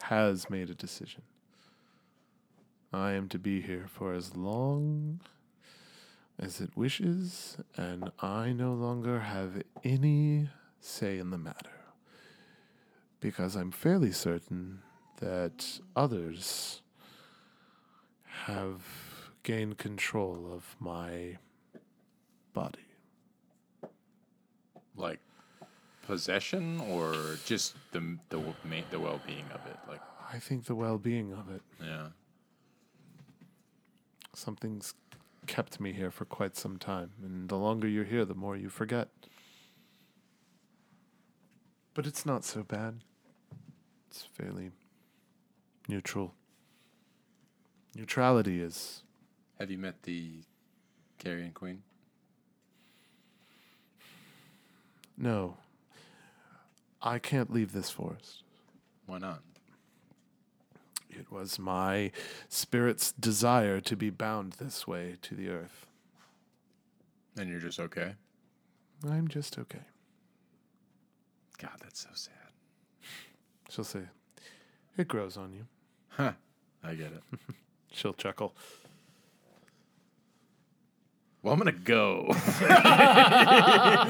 has made a decision. I am to be here for as long as it wishes, and I no longer have any say in the matter. Because I'm fairly certain that others have gained control of my body. Like possession or just the the the well being of it? Like I think the well being of it. yeah. Something's kept me here for quite some time, and the longer you're here, the more you forget. But it's not so bad. It's fairly neutral. Neutrality is Have you met the Carrion Queen? no. I can't leave this forest. Why not? It was my spirit's desire to be bound this way to the earth. And you're just okay. I'm just okay. God, that's so sad. She'll say, It grows on you. Huh. I get it. [laughs] She'll chuckle. Well, I'm gonna go. [laughs]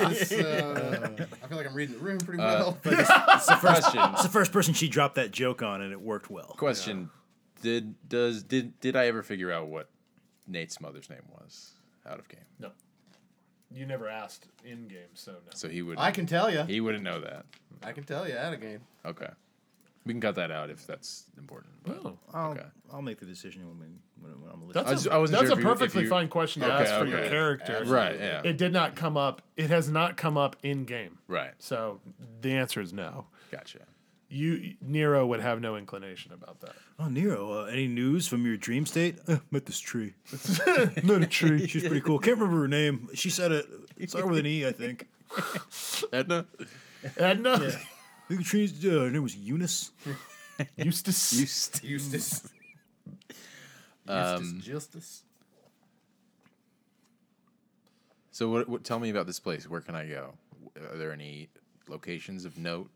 This, uh, I feel like I'm reading the room pretty well. [laughs] It's the, first, Question. it's the first person she dropped that joke on, and it worked well. Question: Did does did did I ever figure out what Nate's mother's name was out of game? No. You never asked in game, so no. So he would I can tell you. he wouldn't know that. I can tell you out of game. Okay, we can cut that out if that's important. But Oh. I'll, Okay. I'll make the decision when, we, when, when I'm listening. That's, I was- a, I wasn't that's sure a if you- perfectly you- fine question to Okay, ask for your okay. character. right, yeah, It did not come up. It has not come up in game. right. So the answer is no. Gotcha. You Nero would have no inclination about that. Oh, Nero, uh, any news from your dream state? Uh, met this tree. [laughs] Not a tree. [laughs] She's pretty cool. Can't remember her name. She said it. Start with an E, I think. Edna. Edna. I think the tree's, uh, her name was Eunice. [laughs] Eustace. Eustace. [laughs] Um, Eustace Justice. So what, what? Tell me about this place. Where can I go? Are there any locations of note?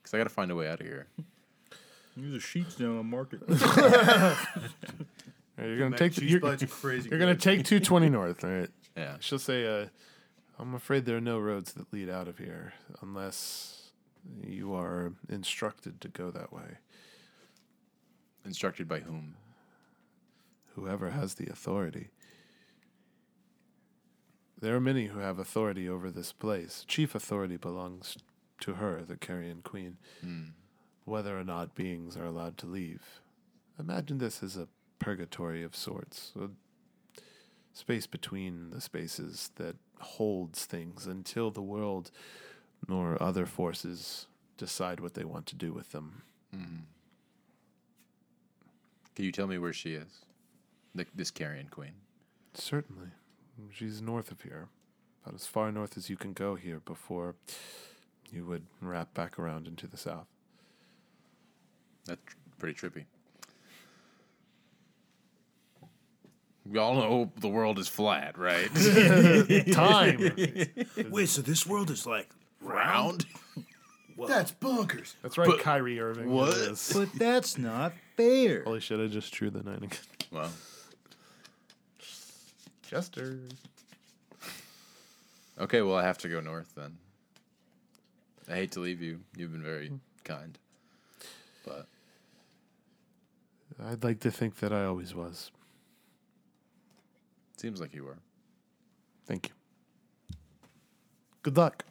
Because I got to find a way out of here. There's a sheets down on market. [laughs] You're gonna take the, Cheese you're, bites are crazy. you're gonna take 220 north, all right? Yeah. She'll say, uh, "I'm afraid there are no roads that lead out of here unless you are instructed to go that way. Instructed by whom? Whoever has the authority." There are many who have authority over this place. Chief authority belongs to her, the Carrion Queen. Hmm. Whether or not beings are allowed to leave. Imagine this as a purgatory of sorts, a space between the spaces that holds things until the world nor other forces decide what they want to do with them. Mm-hmm. Can you tell me where she is? The, this carrion queen. Certainly. She's north of here, about as far north as you can go here before you would wrap back around into the south. That's tr- pretty trippy. We all know the world is flat, right? [laughs] [laughs] Time! Wait, so this world is like round? [laughs] That's bonkers. That's right, Kyrie Irving. what? It is. But that's not fair. Holy shit, I just drew the nine again. [laughs] well, Chester. okay. Well, I have to go north then. I hate to leave you. You've been very kind, but I'd like to think that I always was. Seems like you were. Thank you. Good luck.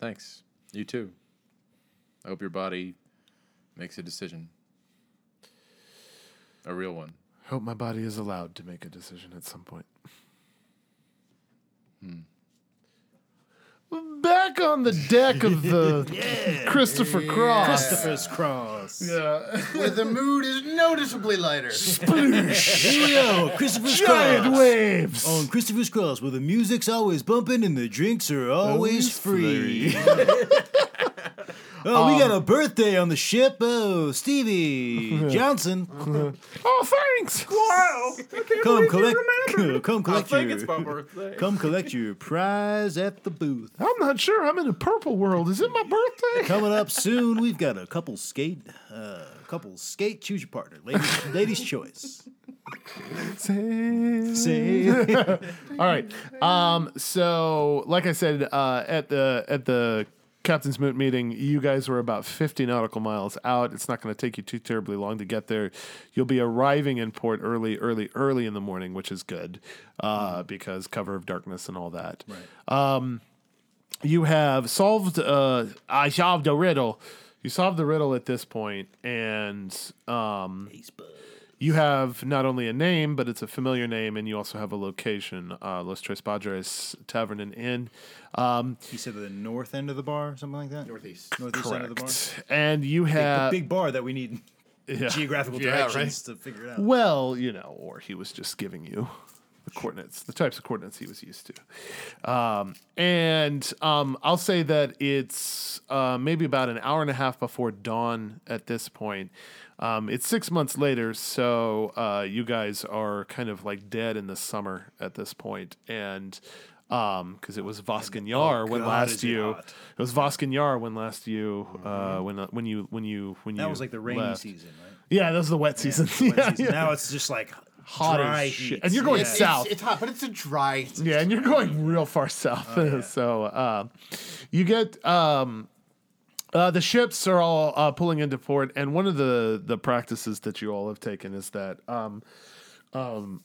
Thanks. You too. I hope your body makes a decision. A real one. I Hope my body is allowed to make a decision at some point. Hmm. Back on the deck of the [laughs] Christopher Cross. Christopher's Cross. [laughs] Where the mood is noticeably lighter. Yo, [laughs] Christopher's Giant Cross. waves. On Christopher's Cross, where the music's always bumping and the drinks are always free. Oh, we got a birthday on the ship. Oh, Stevie [laughs] Johnson. [laughs] Oh, thanks. Wow. Come collect, [laughs] come collect think it's my your, birthday. come collect your prize at the booth. I'm not sure. I'm in a purple world. Is it my birthday? Coming up soon, we've got a couple skate, uh, couple skate. Choose your partner, ladies, ladies' choice. Say, All right. Um. So, like I said, uh, at the at the captain's moot meeting, you guys were about 50 nautical miles out. It's not going to take you too terribly long to get there. You'll be arriving in port early, early, early in the morning, which is good, uh, because cover of darkness and all that. Um, you have solved. Uh, I solved a riddle. You solved the riddle at this point, and um, you have not only a name, but it's a familiar name, and you also have a location, uh, Los Tres Padres Tavern and Inn. Um, he said the north end of the bar, something like that. Northeast. Northeast end of the bar. And you The have big bar that we need yeah. geographical Yeah, right. directions to figure it out. Well, you know, or he was just giving you the coordinates, the types of coordinates he was used to. Um, and um, I'll say that it's uh, maybe about an hour and a half before dawn at this point. Um, it's six months later, so uh, you guys are kind of like dead in the summer at this point, and because it was Voskin Yar when God, last is it you, it was Voskin Yar when last you, uh, when uh, when you when you when you That was like the rainy left. season, right? Yeah, that was the wet season. Wet [laughs] Yeah, season. yeah. Now it's just like Hot as shit. heat. And you're going Yeah. south. It's, it's hot, but it's a dry. Yeah, and you're going real far south. [laughs] so uh, you get um, uh, the ships are all uh, pulling into port, and one of the the practices that you all have taken is that um, um,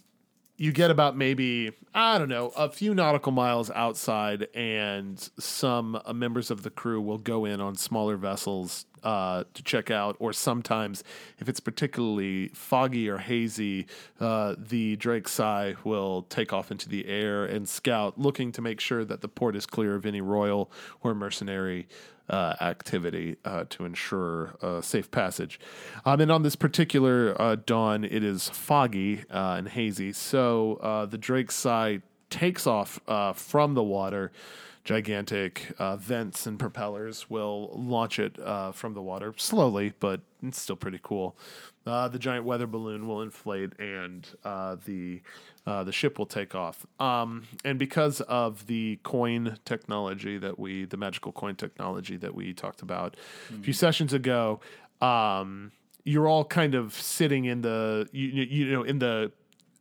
you get about maybe I don't know a few nautical miles outside, and some uh, members of the crew will go in on smaller vessels uh, to check out, or sometimes if it's particularly foggy or hazy, uh, the Drake Psy will take off into the air and scout, looking to make sure that the port is clear of any royal or mercenary uh, activity uh, to ensure uh, safe passage. Um, and on this particular uh, dawn, it is foggy uh, and hazy. So uh, the Drake Psy takes off uh, from the water. Gigantic uh, vents and propellers will launch it uh, from the water slowly, but it's still pretty cool. Uh, the giant weather balloon will inflate, and uh, the uh, the ship will take off. Um, and because of the coin technology that we, the magical coin technology that we talked about a few sessions ago, um, you're all kind of sitting in the you, you you know in the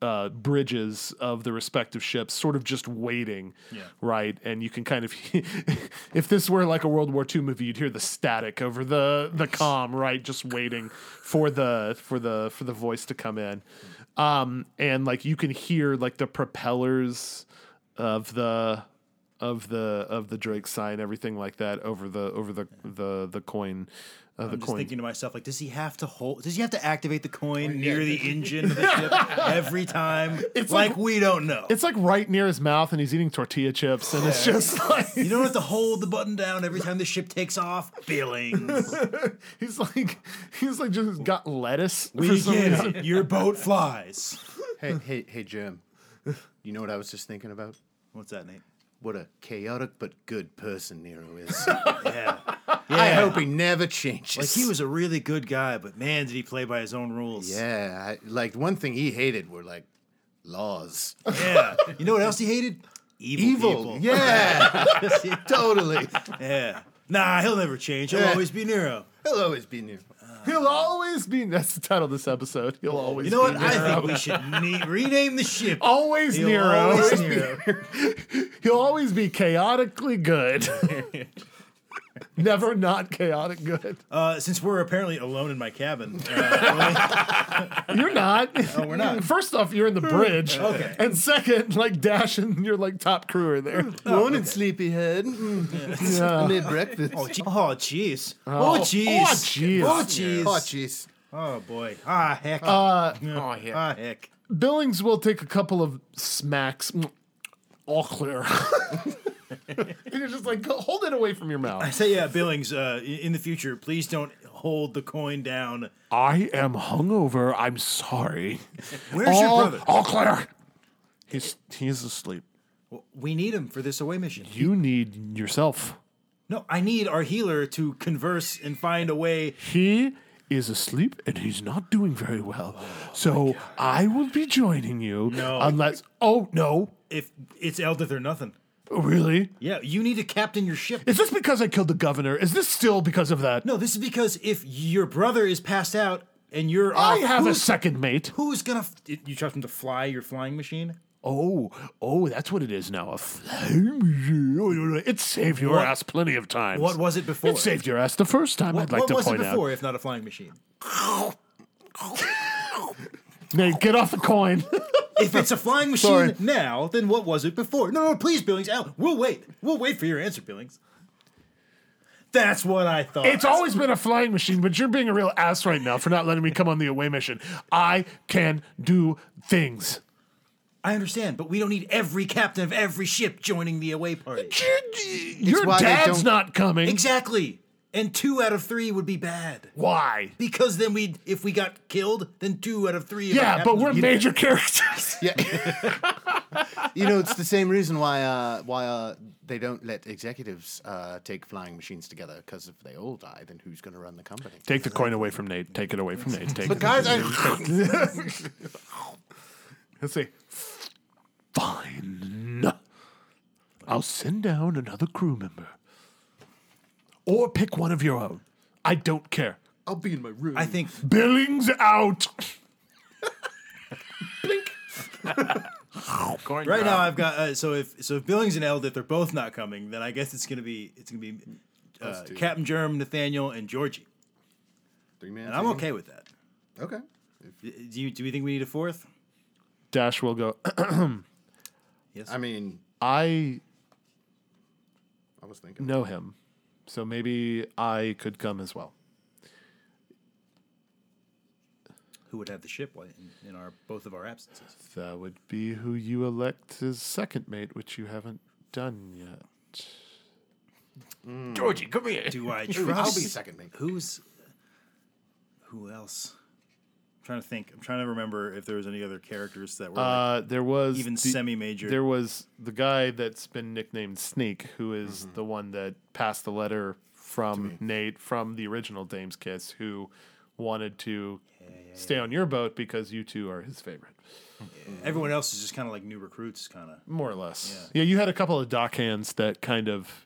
uh, bridges of the respective ships, sort of just waiting, right? And you can kind of, [laughs] if this were like a World War II movie, you'd hear the static over the the comm, right? Just waiting for the for the for the voice to come in, um, and like you can hear like the propellers of the of the of the Drake sign, everything like that over the over the the the coin. Uh, I'm just coin thinking to myself, like, does he have to hold? Does he have to activate the coin near the [laughs] engine of the ship [laughs] every time? It's like, like- we don't know. It's like right near his mouth, and he's eating tortilla chips, and it's just like you don't have to hold the button down every time the ship takes off. Billings, [laughs] he's like he's like just got lettuce we get Your boat flies. Hey, hey, hey, Jim. You know what I was just thinking about? What's that, Nate? What a chaotic but good person Nero is. [laughs] Yeah, I hope he never changes. like he was a really good guy, but man, did he play by his own rules? Yeah, I, like one thing he hated were like laws. yeah. [laughs] You know what else he hated? Evil. people. Yeah, [laughs] totally. yeah. Nah, he'll never change. He'll Yeah. always be Nero. He'll always be Nero. He'll always be. That's the title of this episode. He'll always. You know what? Be I Nero. think we should ne- rename the ship. always He'll Nero. always Nero. [laughs] He'll always be chaotically good. [laughs] [laughs] Never not chaotic good. Uh, since we're apparently alone in my cabin, uh, [laughs] You're not. Oh, we're not. First off, you're in the bridge. Okay. And second, like Dash and your like top crew are there. [laughs] Morning, sleepyhead. Mm. Yeah. I made breakfast. oh, gee- oh, jeez, Oh, oh, jeez, oh, jeez. oh, jeez, Oh, jeez. oh boy, ah, heck, Uh, Oh yeah. ah, heck. Billings will take a couple of smacks. All clear. and [laughs] you're just like, hold it away from your mouth. I say, yeah, Billings. Uh, in the future, please don't hold the coin down. I am hungover. I'm sorry. Where's all, your brother? All clear. He's he's asleep. We need him for this away mission. You need yourself. No, I need our healer to converse and find a way. He is asleep and he's not doing very well. so I will be joining you. No. Unless oh no. If it's Eldith or nothing. Really? Yeah, you need to captain your ship. Is this because I killed the governor? Is this still because of that? No, this is because if your brother is passed out and you're I off, have a second mate. who's gonna? F- you trust him to fly your flying machine? Oh, oh, that's what it is now. A flame. It saved your What- ass plenty of times. What was it before? It saved your ass the first time. What, I'd like to point out. what was it before, if not a flying machine? [laughs] out. Nate, get off the coin. [laughs] If it's a flying Sorry. machine now, then what was it before? No, no, please, Billings. Al, we'll wait. We'll wait for your answer, Billings. That's what I thought. It's always been a flying machine, but you're being a real ass right now for not letting me come on the away mission. I can do things. I understand, but we don't need every captain of every ship joining the away party. Your why dad's not coming. Exactly. And two out of three would be bad. Why? Because then we, if we got killed, then two out of three. Yeah, but we're would be major characters. Yeah. [laughs] you know, it's the same reason why uh, why uh, they don't let executives uh, take flying machines together. Because if they all die, then who's going to run the company? Take the coin away from Nate. Take it away from Nate. Take But it. guys, I, [laughs] Let's say, fine. I'll send down another crew member. Or pick one of your own. I don't care. I'll be in my room. I think Billings out. Coin right now I've got uh, so if so if Billings and Eldith are both not coming, then I guess it's gonna be it's gonna be uh, two. Captain Germ, Nathaniel, and Georgie, Three-man and I'm okay with that. Okay. D- Do you do we think we need a fourth? Dash will go. [clears throat] Yes. I mean, I I was thinking. know him, so maybe I could come as well. Who would have the ship in, in our both of our absences? That would be who you elect as second mate, which you haven't done yet. Georgie, come here. Do I trust? [laughs] I'll be second mate. Who's who else? I'm trying to think. I'm trying to remember if there was any other characters that were like, Uh, there was even the- semi-major. There was the guy that's been nicknamed Sneak, who is the one that passed the letter from Nate from the original Dame's Kiss, who wanted to stay on your boat because you two are his favorite, Everyone else is just kind of like new recruits, kind of. more or less. Yeah. you had a couple of dock hands that kind of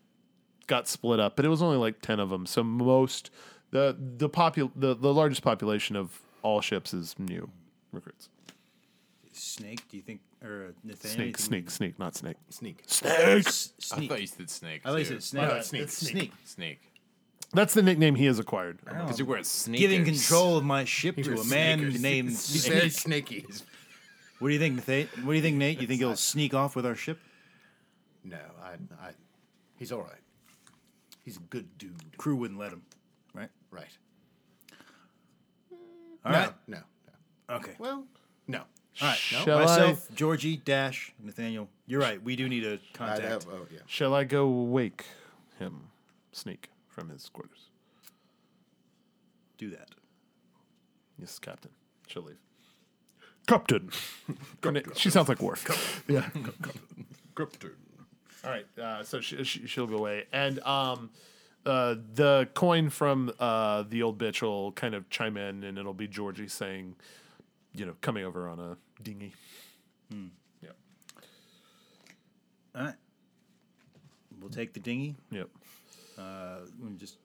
got split up, but it was only like ten of them. So most the the popul the, the largest population of all ships is new recruits. Snake, do you think, or uh, Nathaniel? you Snake, think- snake, snake, not snake. Sneak. Snake. S- I Sneak. thought you said snake. I like too. it. Snake. No, it's Sneak. It's Sneak. Snake. That's the nickname he has acquired. Because you wear sneakers. Giving control of my ship to a man sneakers. named He's very Snake. snaky. What do you think, Nate? What do you think, Nate? You think he'll sneak off with our ship? No, I, I, he's all right. He's a good dude. Crew wouldn't let him, right? Right. All no, right. no, no. Okay. Well, no. All right. Shall I- Myself, Georgie, Dash, Nathaniel. You're right. We do need a I'd contact. have, oh, yeah. Shall I go wake him, Sneak, from his quarters? Do that. Yes, Captain. She'll leave. Captain. [laughs] Her she sounds like Worf. Yeah. Captain. All right. Uh, so she, she, she'll go away, and um, uh, the coin from uh, the old bitch will kind of chime in, and it'll be Georgie saying, you know, coming over on a dinghy. Yeah. All right. We'll take the dinghy. Yep. Uh, we just.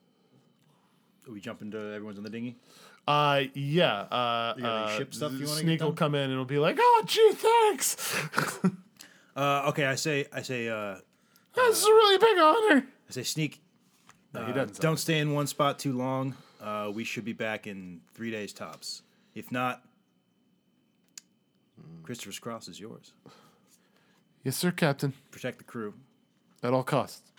Are we jumping to everyone's on the dinghy? Uh, yeah. Uh, You got any uh, ship stuff you Sneak will come in and it'll be like, oh, gee, thanks. [laughs] Uh, okay, I say, I say, uh, this is a really big honor. I say, sneak. He Uh, doesn't. don't stay in one spot too long. Uh, we should be back in three days tops. If not, Christopher's cross is yours. Yes, sir, Captain. Protect the crew. At all costs.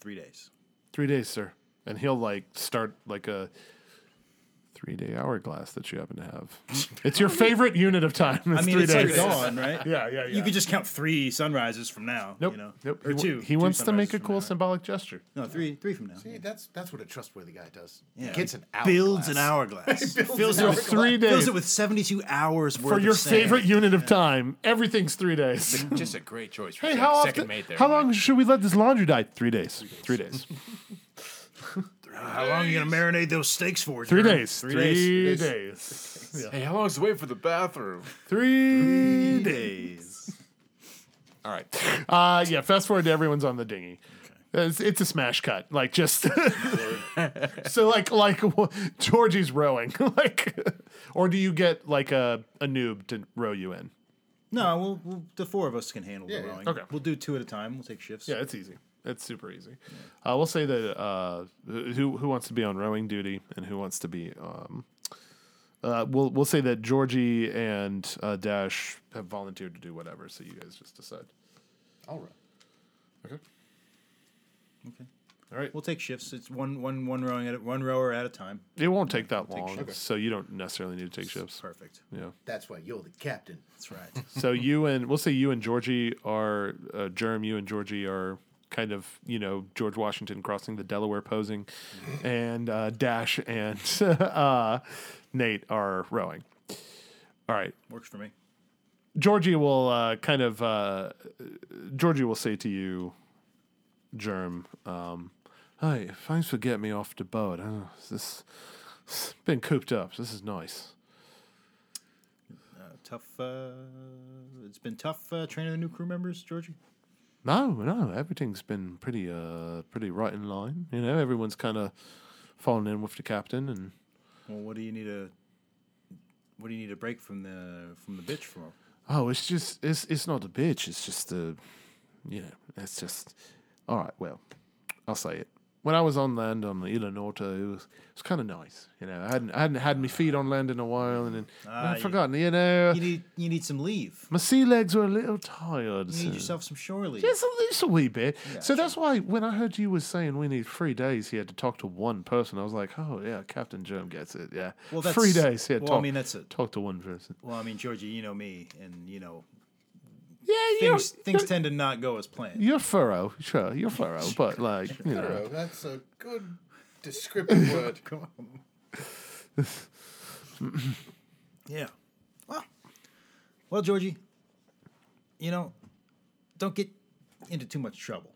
Three days. Three days, sir. And he'll like start like a three day hourglass that you happen to have. [laughs] It's your favorite unit of time. I It's mean, three it's days. like dawn, right? Yeah, [laughs] yeah, yeah. You could just count three sunrises from now. Nope. You know? Nope. Or he, wa- two. He two wants to make a cool now. symbolic gesture. No, three. Three from now. See, that's that's what a trustworthy guy does. Yeah. Gets an hourglass. Builds an hourglass. hourglass. [laughs] fills, it with, Three fills days it with 72 hours worth for your of favorite unit of time. Everything's three days. Just a great choice. For Hey, sec- how second often? mate there. How long should we let this laundry die? Three days. Three days. How long are you gonna marinate those steaks for? Three Jeremy? days. Three, Three days. days. [laughs] Hey, how long is the wait for the bathroom? Three days. days. All right. Uh, yeah. Fast forward to everyone's on the dinghy. It's, it's a smash cut, like just [laughs] so like like Georgie's rowing, [laughs] like, or do you get like a, a noob to row you in? No, we'll, we'll the four of us can handle Yeah, the yeah. rowing. Okay. We'll do two at a time. We'll take shifts. Yeah, it's easy. It's super easy. Uh, we'll say that uh, who who wants to be on rowing duty and who wants to be. Um, uh, we'll we'll say that Georgie and uh, Dash have volunteered to do whatever. So you guys just decide. All right. Okay. Okay. All right. We'll take shifts. It's one one one rowing at a, one rower at a time. It won't take that long, so you don't necessarily need to take shifts. Perfect. Yeah. That's why you're the captain. That's right. So you and we'll say you and Georgie are uh, Germ. You and Georgie are kind of you know George Washington crossing the Delaware posing, and uh, Dash and [laughs] uh, Nate are rowing. All right. Works for me. Georgie will uh, kind of uh, Georgie will say to you, Germ, um, "Hey, thanks for getting me off the boat. Uh, this it's been cooped up. This is nice." Uh, tough. Uh, it's been tough uh, training the new crew members, Georgie. No, no, everything's been pretty, uh, pretty right in line. You know, everyone's kind of fallen in with the captain, and Well, what do you need a? What do you need a break from the from the bitch from? oh, it's just, it's, it's not a bitch. It's just a, you know, it's just, all right. Well, I'll say it. When I was on land on the Isla Norte, it was, it was kind of nice. You know, I hadn't, I hadn't had my feet on land in a while, and then Ah, I'd forgotten. You know, You need you need some leave. my sea legs were a little tired. You so- need yourself some shore leave. Just a, just a wee bit. so that's why when I heard you was saying we need three days, he had to talk to one person. I was like, oh yeah, Captain Germ gets it. Yeah, Well, that's three days. He had to Well, I mean, that's a. talk to one person. Well, I mean, Georgie, you know me, and you know Yeah, you're, things things tend to not go as planned. you're furrow, sure, you're furrow, but [laughs] like you know, that's a good descriptive [laughs] word. Come on. [laughs] yeah. Well, well, Georgie, you know, don't get into too much trouble.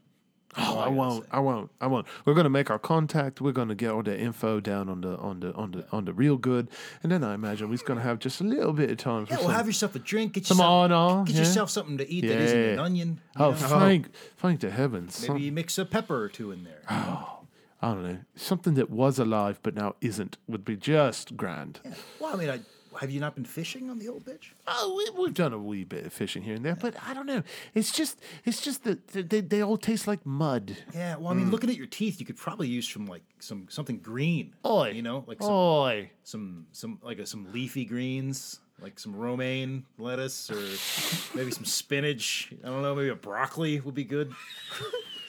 Oh, I won't, I won't, I won't. We're gonna make our contact. We're gonna get all the info down on the on the on the on the real good, and then I imagine we're gonna have just a little bit of time for Yeah, well, some, have yourself a drink. Get some yourself, honor. get yeah? yourself something to eat that isn't an onion. Oh, know? thank, thank the heavens. Some- Maybe you mix a pepper or two in there. Oh. I don't know, something that was alive but now isn't would be just grand. Well, I mean, I, have you not been fishing on the old bitch? Oh, we, we've done a wee bit of fishing here and there, but I don't know. It's just, it's just that they, they all taste like mud. Yeah. Well, I mean, mm. looking at your teeth, you could probably use some like some something green. Oi. You know, like some Oi, some some like a, some leafy greens, like some romaine lettuce or maybe some spinach. I don't know, maybe a broccoli would be good. [laughs]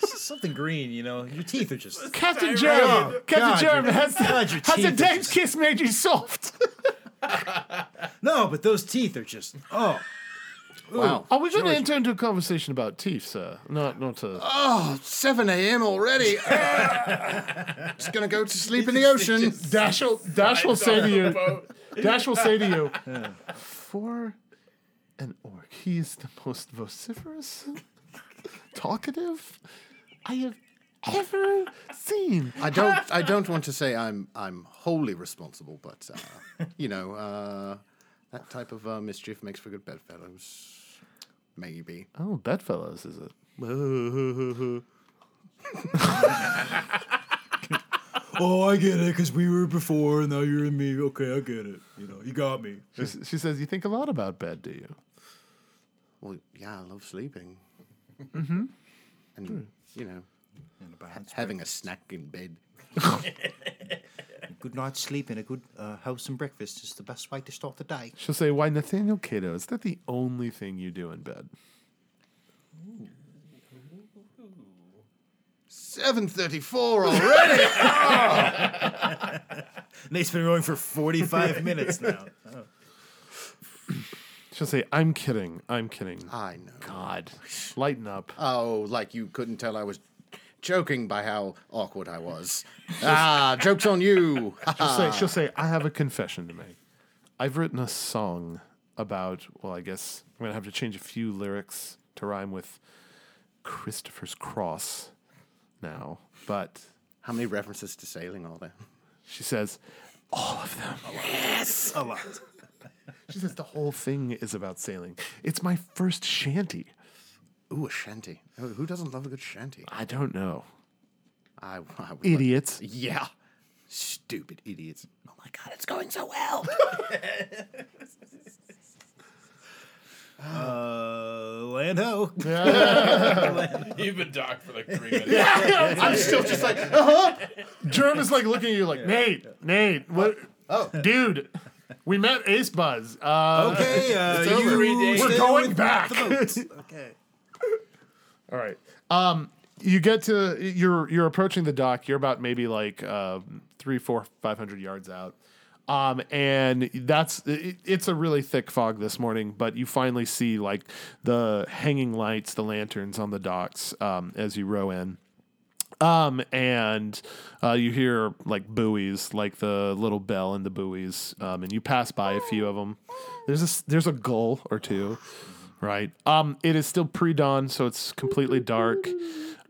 Something green, you know. Your teeth are just Captain Jeremy, Captain Jeremy, has, God, has a teeth are Dave's just- kiss made you soft? [laughs] no, but those teeth are just oh. Wow. Are we going to enter into a conversation about teeth, sir? Not, not to. Oh, 7 a.m. already. [laughs] Ah. Just gonna go to sleep in the ocean. Dash will, Dash will say to you, Dash will say to you, for an orc, he is the most vociferous, talkative I have ever seen. I don't. I don't want to say I'm. I'm wholly responsible, but uh, you know, uh, that type of uh, mischief makes for good bedfellows. Maybe. Oh, bedfellows, is it? [laughs] Oh, I get it, because we were before, and now you're in me. Okay, I get it. You know, you got me. She, she says, You think a lot about bed, do you? Well, yeah, I love sleeping. Mm-hmm. And you know, And a balanced Having a snack in bed. [laughs] good night's sleep and a good uh, wholesome breakfast is the best way to start the day. She'll say, "Why, Nathaniel Cato? Is that the only thing you do in bed?" 734 already. [laughs] Nate's been going for 45 minutes now. She'll say, "I'm kidding. I'm kidding." I know. God, lighten up. Oh, like you couldn't tell I was joking by how awkward I was. [laughs] ah, joke's on you. [laughs] She'll say, she'll say, I have a confession to make. I've written a song about, well, I guess I'm going to have to change a few lyrics to rhyme with Christopher's Cross now. But how many references to sailing are there? she says, all of them. Yes, a lot. [laughs] She says, the whole thing is about sailing. It's my first shanty. Ooh, a shanty. Who who doesn't love a good shanty? I don't know. I, I would Idiots. Like, yeah. Stupid idiots. Oh my god, it's going so well. [laughs] Uh, Lando. [laughs] You've been docked for like three minutes. I'm still just like, uh-huh. Germ is like looking at you like, Nate, Nate, what? Oh, dude, we met Ace Buzz. Uh, Okay, uh, It's you. We're stay going with back. the boats. [laughs] okay. All right. Um, you get to you're you're approaching the dock. You're about maybe like uh, three, four, five hundred yards out. Um, and that's it, it's a really thick fog this morning, but you finally see like the hanging lights, the lanterns on the docks um, as you row in. Um, and uh, you hear like buoys, like the little bell in the buoys, um, and you pass by a few of them. There's a, there's a gull or two, right? Um, it is still pre dawn, so it's completely dark.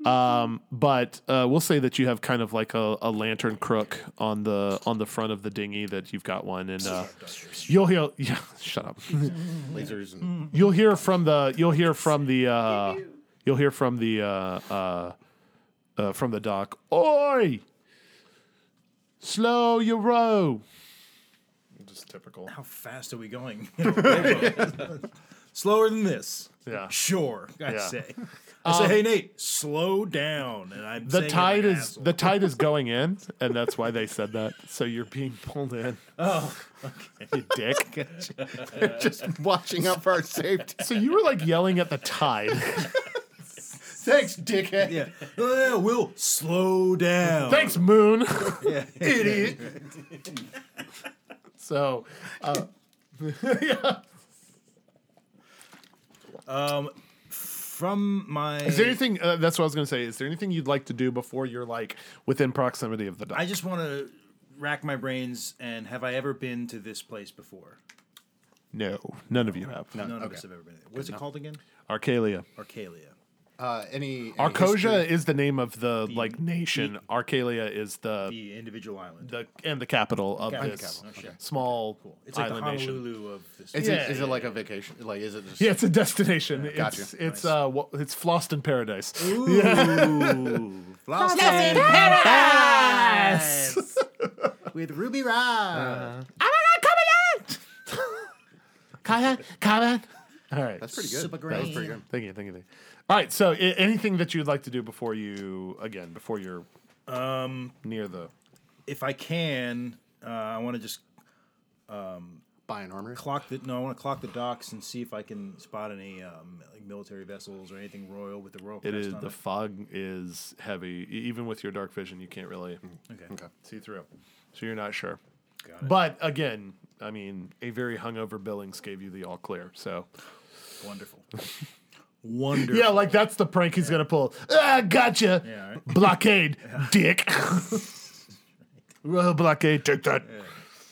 Um, but uh, we'll say that you have kind of like a, a lantern crook on the on the front of the dinghy that you've got one, and uh, you'll hear [laughs] yeah, shut up. lasers and you'll hear from the you'll hear from the uh, you'll hear from the uh, uh, uh, from the dock. Oi, slow your row. Just typical. How fast are we going? [laughs] [laughs] Slower than this. Yeah. Sure, I Yeah. say. [laughs] I say, hey Nate, slow down. And I'm The tide like is asshole. the tide is [laughs] going in, and that's why they said that. So you're being pulled in. Oh, You dick. [laughs] just watching out for our safety. So you were like yelling at the tide. Thanks, dickhead. yeah. Oh, yeah, Will, slow down. Thanks, Moon. Yeah. Idiot. so, uh, yeah. From my. Is there anything? Uh, that's what I was going to say. Is there anything you'd like to do before you're like within proximity of the dock? I just want to rack my brains and have I ever been to this place before? no, none of you have. no, None of us have ever been. there. What's it called again? Arcalia. Arcalia. Uh, any, any Arcosia history? is the name of the like nation. Arcalia is the The individual island. the and the capital of Capital. this Capital, okay. small It's like the island nation. Of this. Is Yeah, it is yeah, it like a vacation? Like is it just? Yeah, it's a destination. Gotcha. It's it's uh wha- it's Fhloston Paradise. Ooh, [laughs] Lost in Paradise. [laughs] with Ruby Rhod. Uh, I'm not coming out. Kaya, Kaya. All right. That's pretty good. Super That was pretty good. Thank you, thank you, thank you. All right. So, I- anything that you'd like to do before you again before you're um near the If I can, uh, I want to just Buy an armor. clock the. No, I want to clock the docks and see if I can spot any um, like military vessels or anything royal with the royal it crest is on the it. fog is heavy. E- Even with your dark vision, you can't really Okay. Okay. see through. So you're not sure. Got it. But again, I mean, a very hungover Billings gave you the all clear. So Wonderful. [laughs] Wonderful. yeah, like that's the prank he's gonna pull. Ah, gotcha. Yeah, all right. Blockade, [laughs] dick. [laughs] Royal blockade, take that.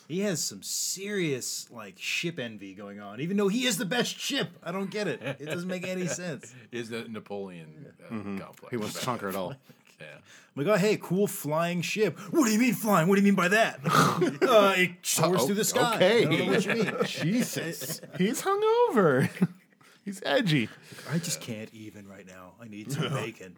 He has some serious like ship envy going on, even though he is the best ship. I don't get it. It doesn't make any sense. Is the Napoleon uh, complex? He wants to conquer it all. Yeah. I'm like, oh hey, cool flying ship. What do you mean flying? What do you mean by that? uh, it soars Uh, through the sky. okay. I don't know what you mean. Jesus, he's hungover. He's edgy. I just can't even right now. I need some bacon.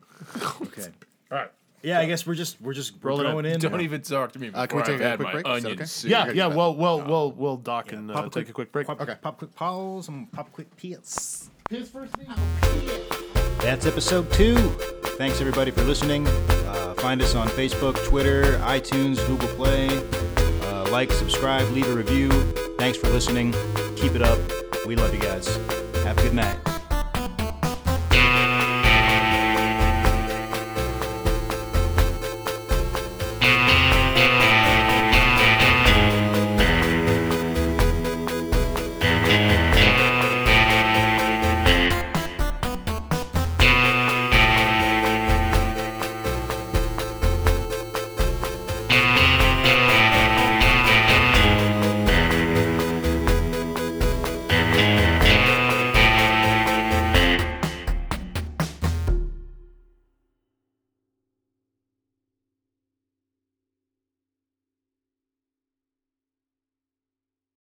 Okay. [laughs] All right. Yeah, I guess we're just we're just Roll it going in. Don't even talk to me before Uh, can we I've take a had quick my break? Is that onion okay? soup. Yeah, yeah. Well, well, we'll we'll dock and uh, Pop a take a quick break. Pop, okay. pop quick pause. Some pop quick pills. His first name. That's episode two. Thanks everybody for listening. Uh, find us on Facebook, Twitter, iTunes, Google Play. Uh, like, subscribe, leave a review. Thanks for listening. Keep it up. We love you guys. Have a good night.